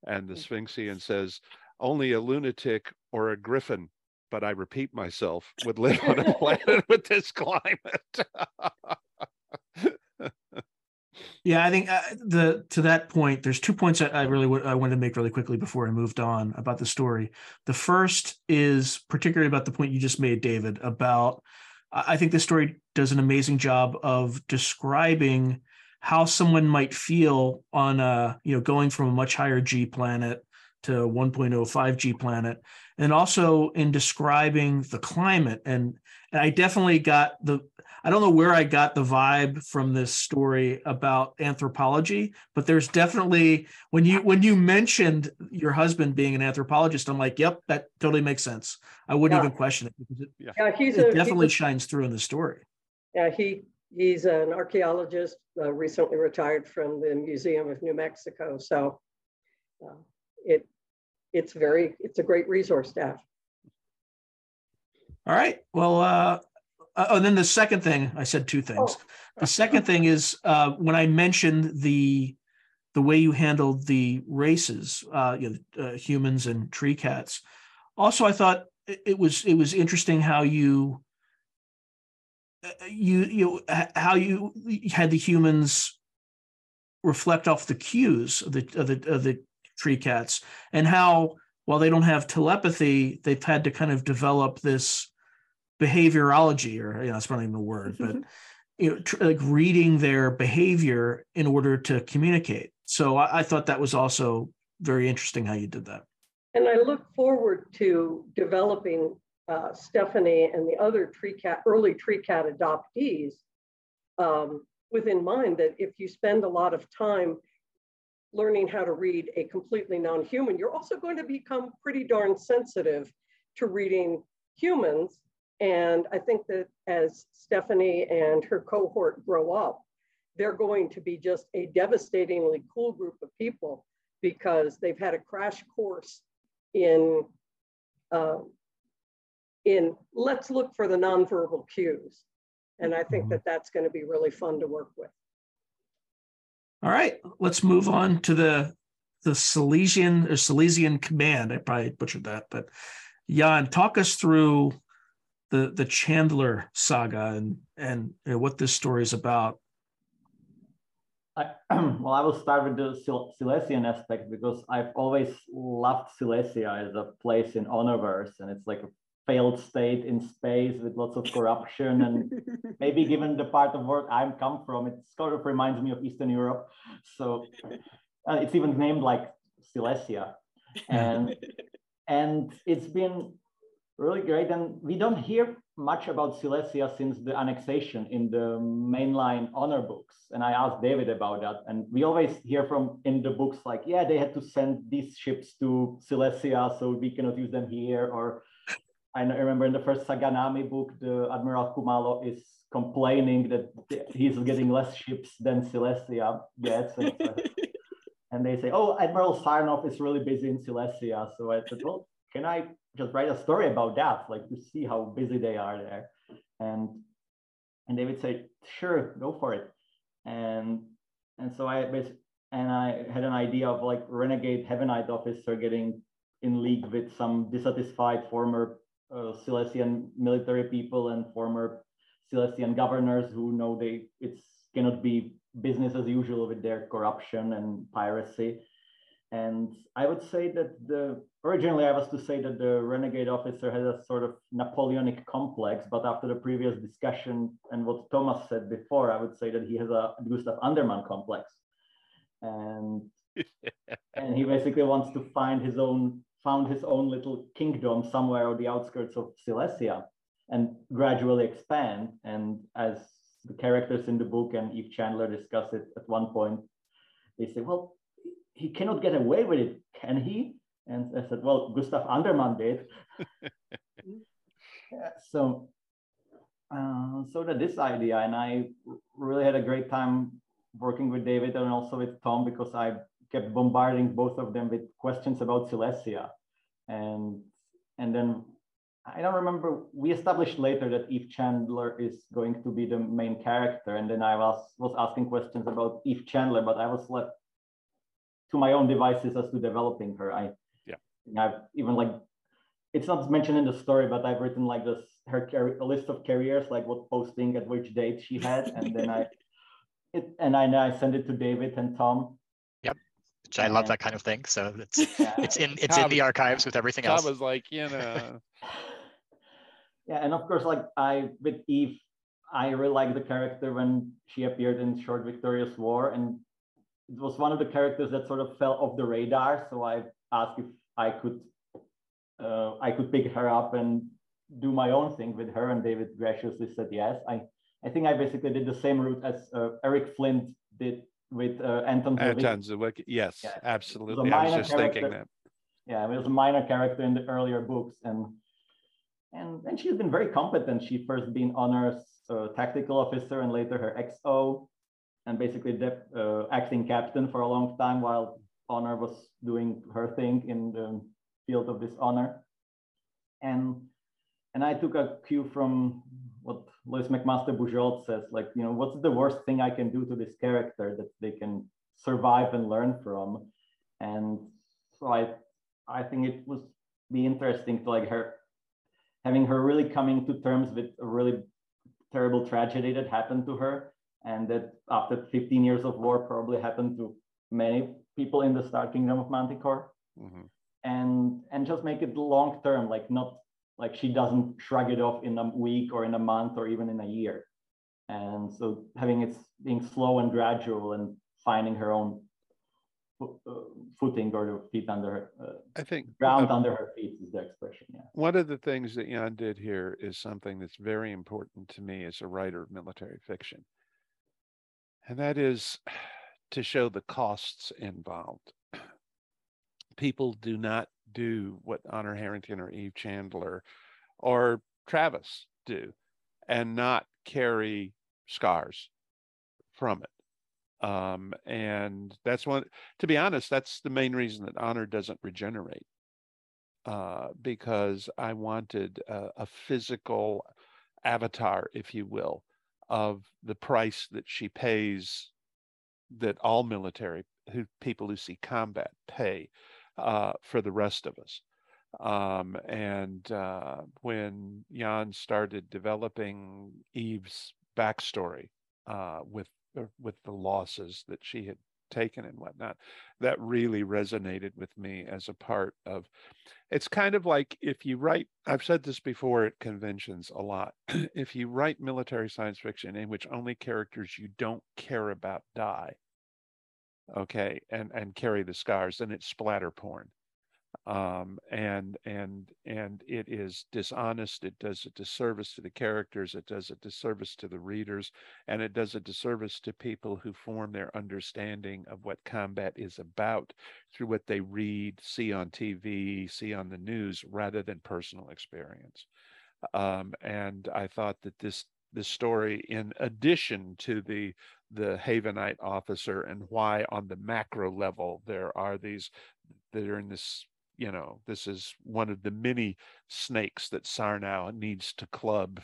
and the. Sphinxian says, "Only a lunatic or a griffin." But I repeat myself, would live on a [laughs] planet with this climate. [laughs] Yeah, I think uh, the to that point, there's two points that I really w- I wanted to make really quickly before I moved on about the story. The first is particularly about the point you just made, David, about I I think this story does an amazing job of describing how someone might feel on a you know going from a much higher G planet to 1.05 G planet, and also in describing the climate and and I definitely got the I don't know where I got the vibe from this story about anthropology, but there's definitely when you when you mentioned your husband being an anthropologist, I'm like, yep, that totally makes sense. I wouldn't Yeah. even question it because it, Yeah, he's it a, definitely he's shines through in the story. yeah, he, he's an archaeologist, uh, recently retired from the Museum of New Mexico. So uh, it, it's very, it's a great resource staff. All right. Well, uh, uh, oh, and then the second thing, I said two things. Oh. The second thing is uh, when I mentioned the the way you handled the races, uh, you know, uh, humans and tree cats. Also, I thought it, it was it was interesting how you uh, you you how you had the humans reflect off the cues of the of the of the tree cats and how while they don't have telepathy, they've had to kind of develop this behaviorology, or you know, it's not even a word, but you know, tr- like reading their behavior in order to communicate. So I, I thought that was also very interesting how you did that. And I look forward to developing uh, Stephanie and the other tree cat, early tree cat adoptees um, with in mind that if you spend a lot of time learning how to read a completely non-human, you're also going to become pretty darn sensitive to reading humans. And I think that as Stephanie and her cohort grow up, they're going to be just a devastatingly cool group of people because they've had a crash course in uh, in let's look for the nonverbal cues. And I think that that's going to be really fun to work with. All right, let's move on to the the Silesian or Silesian command. I probably butchered that, but Jan, talk us through the the Chandler saga and and you know, what this story is about. I, [clears throat] well, I will start with the Sil- Silesian aspect because I've always loved Silesia as a place in Honorverse, and it's like a failed state in space with lots of corruption. And [laughs] maybe given the part of work I'm come from, it sort of reminds me of Eastern Europe. So uh, it's even named like Silesia, and and it's been really great. And we don't hear much about Silesia since the annexation in the mainline honor books. And I asked David about that. And we always hear from in the books like, yeah, they had to send these ships to Silesia, so we cannot use them here. Or I remember in the first Saganami book, the Admiral Khumalo is complaining that he's getting less ships than Silesia gets. And, and they say, oh, Admiral Sarnow is really busy in Silesia. So I said, well, can I just write a story about that, like to see how busy they are there? And and they would say, sure, go for it. And and so I and I had an idea of like renegade Havenite officer getting in league with some dissatisfied former uh, Silesian military people and former Silesian governors who know they it's cannot be business as usual with their corruption and piracy. And I would say that the originally I was to say that the renegade officer has a sort of Napoleonic complex, but after the previous discussion and what Thomas said before, I would say that he has a Gustav Andermann complex. And [laughs] and he basically wants to find his own found his own little kingdom somewhere on the outskirts of Silesia and gradually expand. And as the characters in the book and Eve Chandler discuss it at one point, they say, well, he cannot get away with it, can he? And I said, well, Gustav Andermann did. [laughs] Yeah, so, uh, so that this idea, and I really had a great time working with David and also with Tom because I kept bombarding both of them with questions about Silesia, and and then I don't remember. We established later that Eve Chandler is going to be the main character, and then I was was asking questions about Eve Chandler, but I was left to my own devices as to developing her. I yeah, I've even like it's not mentioned in the story, but I've written like this her a list of careers, like what posting at which date she had, and then I [laughs] it and I, I send it to David and Tom. Yep, which I love that kind of thing. So it's [laughs] yeah. it's in it's Tom, in the archives with everything Tom else. Tom was like, you know. [laughs] yeah, and of course, like I with Eve, I really like the character when she appeared in Short Victorious War, and it was one of the characters that sort of fell off the radar. So I asked if I could uh, I could pick her up and do my own thing with her. And David graciously said yes. I, I think I basically did the same route as uh, Eric Flint did with uh, Anton Anton Zilwicki. Yes, yeah. absolutely. I was just character. thinking that. Yeah, it was a minor character in the earlier books, and and and she's been very competent. She first been honors uh, tactical officer and later her XO, and basically uh, acting captain for a long time while Honor was doing her thing in the field of dishonor. And and I took a cue from what Lois McMaster Bujold says, like, you know, what's the worst thing I can do to this character that they can survive and learn from? And so I I think it was be interesting to like her having her really coming to terms with a really terrible tragedy that happened to her and that after 15 years of war probably happened to many people in the Star Kingdom of Manticore. Mm-hmm. And and just make it long term like not like she doesn't shrug it off in a week or in a month or even in a year. And so having it being slow and gradual and finding her own uh, footing or the feet under her uh, i think ground uh, under her feet is the expression yeah. one of the things that jan did here is something that's very important to me as a writer of military fiction and that is to show the costs involved people do not do what Honor Harrington or Eve Chandler or Travis do and not carry scars from it. Um, and that's one, to be honest, that's the main reason that Honor doesn't regenerate. Uh, because I wanted a, a physical avatar, if you will, of the price that she pays that all military who people who see combat pay uh, for the rest of us. Um, and uh, when Jan started developing Eve's backstory uh, with uh, with the losses that she had taken and whatnot, that really resonated with me as a part of. It's kind of like if you write. I've said this before at conventions a lot. [clears throat] if you write military science fiction in which only characters you don't care about die, okay and and carry the scars then it's splatter porn um, and and and it is dishonest it does a disservice to the characters it does a disservice to the readers and it does a disservice to people who form their understanding of what combat is about through what they read see on tv see on the news rather than personal experience. Um, and i thought that this this story in addition to the the Havenite officer and why on the macro level there are these that are in this you know this is one of the many snakes that Sarnow needs to club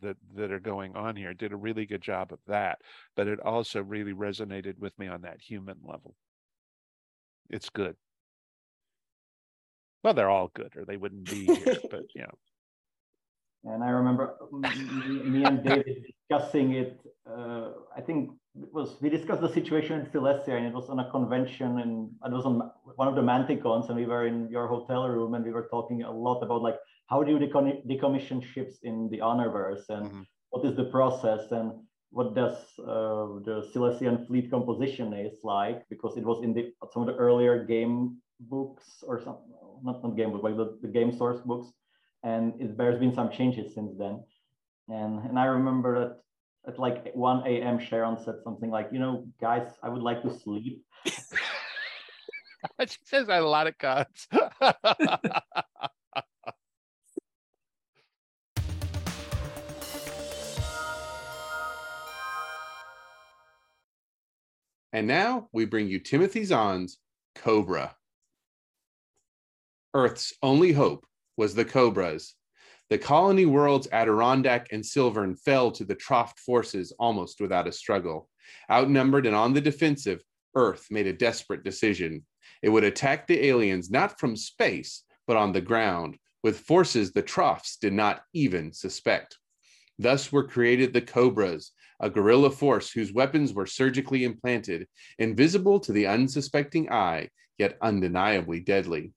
that that are going on here. Did a really good job of that but it also really resonated with me on that human level. It's good. Well they're all good or they wouldn't be here but [laughs] you know and I remember me, me and David discussing it. Uh, I think it was we discussed the situation in Silesia, and it was on a convention, and it was on one of the Manticons, and we were in your hotel room, and we were talking a lot about like how do you decom- decommission ships in the Honorverse, and mm-hmm. what is the process, and what does uh, the Silesian fleet composition is like, because it was in the some of the earlier game books or some not not game book, but the, the game source books and it, there's been some changes since then. And and I remember that at like 1 a.m. Sharon said something like, you know, guys, I would like to sleep. [laughs] she says a lot of cuts. [laughs] and now we bring you Timothy Zahn's Cobra. Earth's only hope was the Cobras. The colony worlds Adirondack and Silvern fell to the Troft forces almost without a struggle. Outnumbered and on the defensive, Earth made a desperate decision. It would attack the aliens not from space, but on the ground, with forces the Trofts did not even suspect. Thus were created the Cobras, a guerrilla force whose weapons were surgically implanted, invisible to the unsuspecting eye, yet undeniably deadly.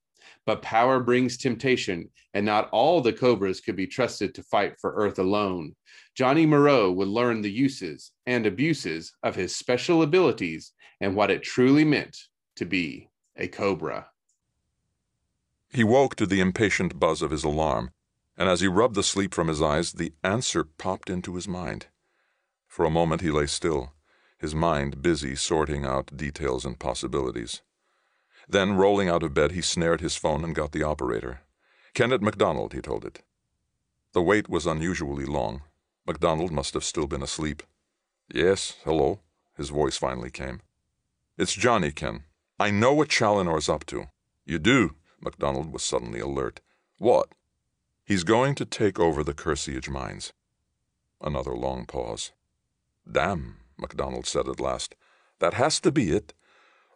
But power brings temptation, and not all the Cobras could be trusted to fight for Earth alone. Johnny Moreau would learn the uses and abuses of his special abilities and what it truly meant to be a Cobra. He woke to the impatient buzz of his alarm, and as he rubbed the sleep from his eyes, the answer popped into his mind. For a moment he lay still, his mind busy sorting out details and possibilities. Then, rolling out of bed, he snared his phone and got the operator. Kenneth MacDonald, he told it. The wait was unusually long. MacDonald must have still been asleep. Yes, hello, his voice finally came. It's Johnny, Ken. I know what Chalonor's up to. You do? MacDonald was suddenly alert. What? He's going to take over the Cursiage mines. Another long pause. Damn, MacDonald said at last. That has to be it.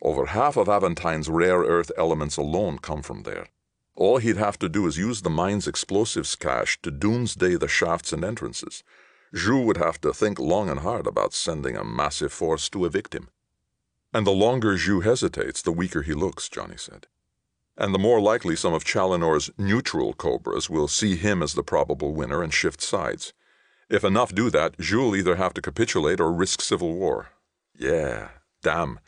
Over half of Aventine's rare earth elements alone come from there. All he'd have to do is use the mine's explosives cache to doomsday the shafts and entrances. Zhu would have to think long and hard about sending a massive force to evict him. And the longer Zhu hesitates, the weaker he looks, Johnny said. And the more likely some of Chalonor's neutral cobras will see him as the probable winner and shift sides. If enough do that, Zhu'll either have to capitulate or risk civil war. Yeah, damn.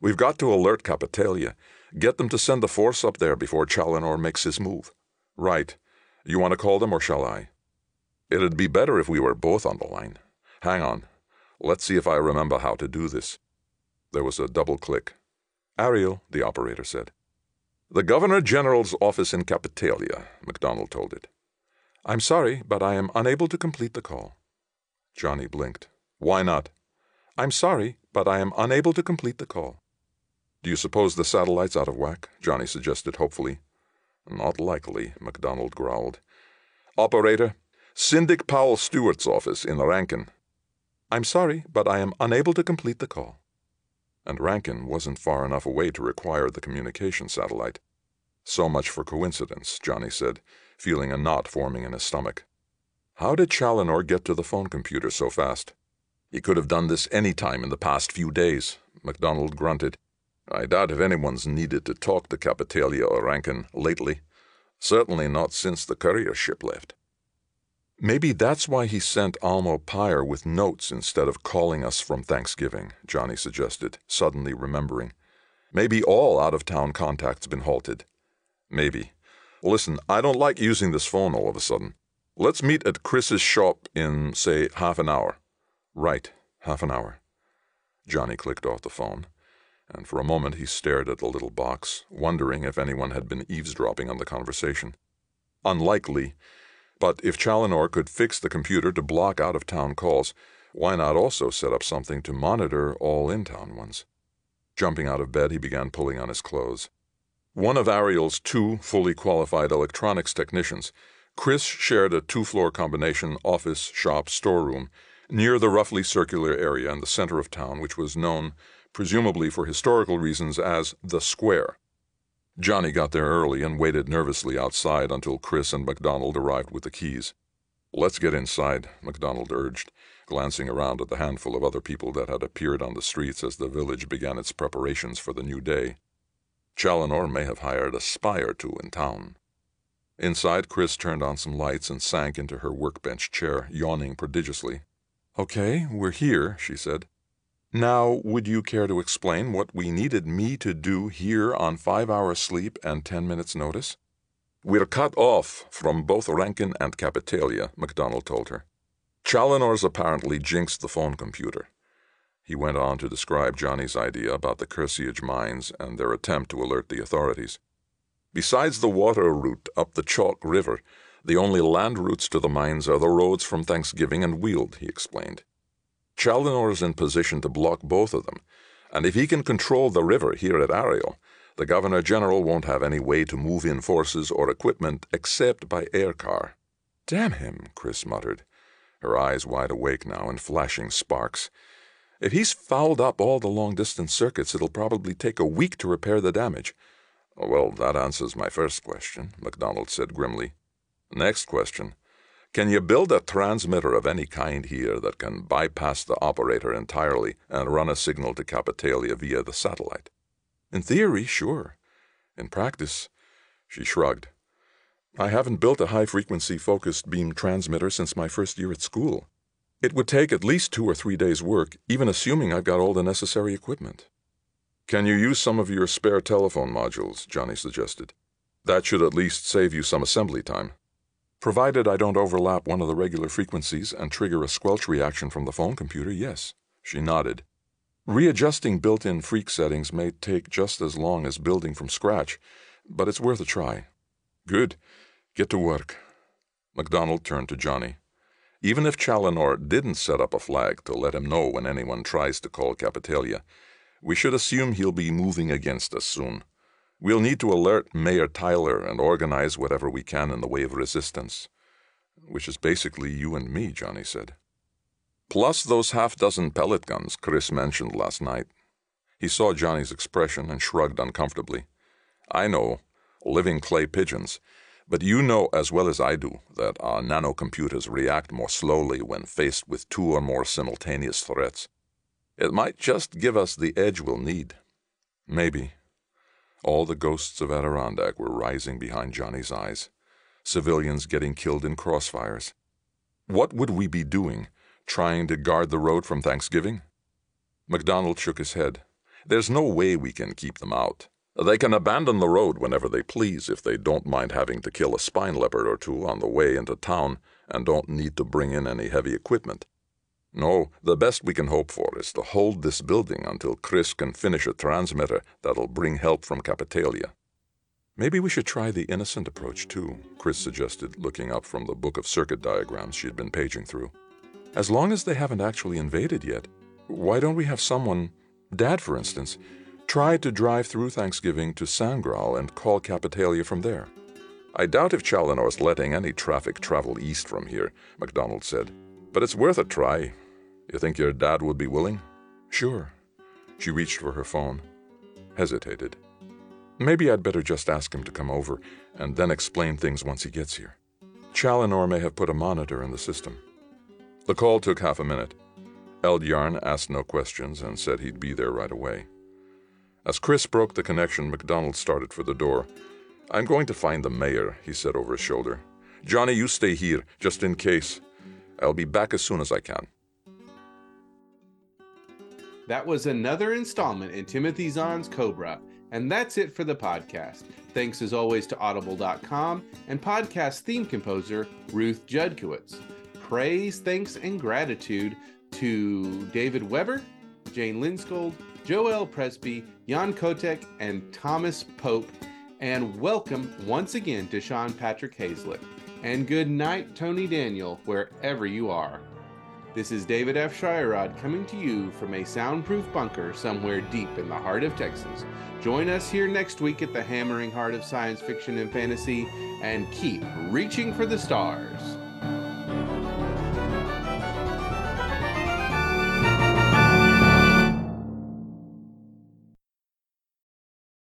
We've got to alert Capitalia. Get them to send the force up there before Chalonor makes his move. Right. You want to call them or shall I? It'd be better if we were both on the line. Hang on. Let's see if I remember how to do this. There was a double click. Ariel, the operator said. The Governor General's office in Capitalia, MacDonald told it. I'm sorry, but I am unable to complete the call. Johnny blinked. Why not? I'm sorry, but I am unable to complete the call. Do you suppose the satellite's out of whack? Johnny suggested hopefully. Not likely, MacDonald growled. Operator, Syndic Powell Stewart's office in Rankin. I'm sorry, but I am unable to complete the call. And Rankin wasn't far enough away to require the communication satellite. So much for coincidence, Johnny said, feeling a knot forming in his stomach. How did Chalonor get to the phone computer so fast? He could have done this any time in the past few days, MacDonald grunted. I doubt if anyone's needed to talk to Capitalia or Rankin lately. Certainly not since the courier ship left. Maybe that's why he sent Almo Pyre with notes instead of calling us from Thanksgiving, Johnny suggested, suddenly remembering. Maybe all out of town contact's been halted. Maybe. Listen, I don't like using this phone all of a sudden. Let's meet at Chris's shop in, say, half an hour. Right, half an hour. Johnny clicked off the phone and for a moment he stared at the little box, wondering if anyone had been eavesdropping on the conversation. Unlikely, but if Chalonor could fix the computer to block out of town calls, why not also set up something to monitor all in town ones? Jumping out of bed, he began pulling on his clothes. One of Ariel's two fully qualified electronics technicians, Chris shared a two floor combination office, shop, storeroom near the roughly circular area in the center of town, which was known presumably for historical reasons, as the Square. Johnny got there early and waited nervously outside until Chris and MacDonald arrived with the keys. Let's get inside, MacDonald urged, glancing around at the handful of other people that had appeared on the streets as the village began its preparations for the new day. Chalonor may have hired a spy or two in town. Inside, Chris turned on some lights and sank into her workbench chair, yawning prodigiously. Okay, we're here, she said. Now, would you care to explain what we needed me to do here on five hours sleep and ten minutes notice? We're cut off from both Rankin and Capitalia, MacDonald told her. Chalonor's apparently jinxed the phone computer. He went on to describe Johnny's idea about the Cursiage mines and their attempt to alert the authorities. Besides the water route up the Chalk River, the only land routes to the mines are the roads from Thanksgiving and Weald, he explained. Chalonor is in position to block both of them, And if he can control the river here at Ariel, the Governor General won't have any way to move in forces or equipment except by air car. Damn him, Chris muttered, her eyes wide awake now and flashing sparks. If he's fouled up all the long distance circuits, it'll probably take a week to repair the damage. Well, that answers my first question, MacDonald said grimly. Next question. Can you build a transmitter of any kind here that can bypass the operator entirely and run a signal to Capitalia via the satellite? In theory, sure. In practice, she shrugged. I haven't built a high frequency focused beam transmitter since my first year at school. It would take at least two or three days' work, even assuming I've got all the necessary equipment. Can you use some of your spare telephone modules? Jonny suggested. That should at least save you some assembly time. Provided I don't overlap one of the regular frequencies and trigger a squelch reaction from the phone computer, yes. She nodded. Readjusting built in freak settings may take just as long as building from scratch, but it's worth a try. Good. Get to work. MacDonald turned to Jonny. Even if Challenor didn't set up a flag to let him know when anyone tries to call Capitalia, we should assume he'll be moving against us soon. We'll need to alert Mayor Tyler and organize whatever we can in the way of resistance. Which is basically you and me, Jonny said. Plus those half dozen pellet guns Chrys mentioned last night. He saw Jonny's expression and shrugged uncomfortably. I know, living clay pigeons, but you know as well as I do that our nanocomputers react more slowly when faced with two or more simultaneous threats. It might just give us the edge we'll need. Maybe. All the ghosts of Adirondack were rising behind Jonny's eyes, civilians getting killed in crossfires. What would we be doing, trying to guard the road from Thanksgiving? MacDonald shook his head. There's no way we can keep them out. They can abandon the road whenever they please if they don't mind having to kill a spine leopard or two on the way into town and don't need to bring in any heavy equipment. No, the best we can hope for is to hold this building until Chrys can finish a transmitter that'll bring help from Capitalia. Maybe we should try the innocent approach, too, Chrys suggested, looking up from the book of circuit diagrams she had been paging through. As long as they haven't actually invaded yet, why don't we have someone, Dad for instance, try to drive through Thanksgiving to Sangral and call Capitalia from there? I doubt if Challenor's letting any traffic travel east from here, MacDonald said. But it's worth a try. You think your dad would be willing? Sure. She reached for her phone, hesitated. Maybe I'd better just ask him to come over and then explain things once he gets here. Challenor may have put a monitor in the system. The call took half a minute. Eldjarn asked no questions and said he'd be there right away. As Chrys broke the connection, MacDonald started for the door. I'm going to find the mayor, he said over his shoulder. Jonny, you stay here, just in case. I'll be back as soon as I can. That was another installment in Timothy Zahn's Cobra. And that's it for the podcast. Thanks as always to Audible.com and podcast theme composer Ruth Judkowitz. Praise, thanks, and gratitude to David Weber, Jane Lindskold, Joelle Presby, Jan Kotouč, and Thomas Pope. And welcome once again to Sean Patrick Hazlett. And good night, Tony Daniel, wherever you are. This is David Afsharirad coming to you from a soundproof bunker somewhere deep in the heart of Texas. Join us here next week at the hammering heart of science fiction and fantasy and keep reaching for the stars.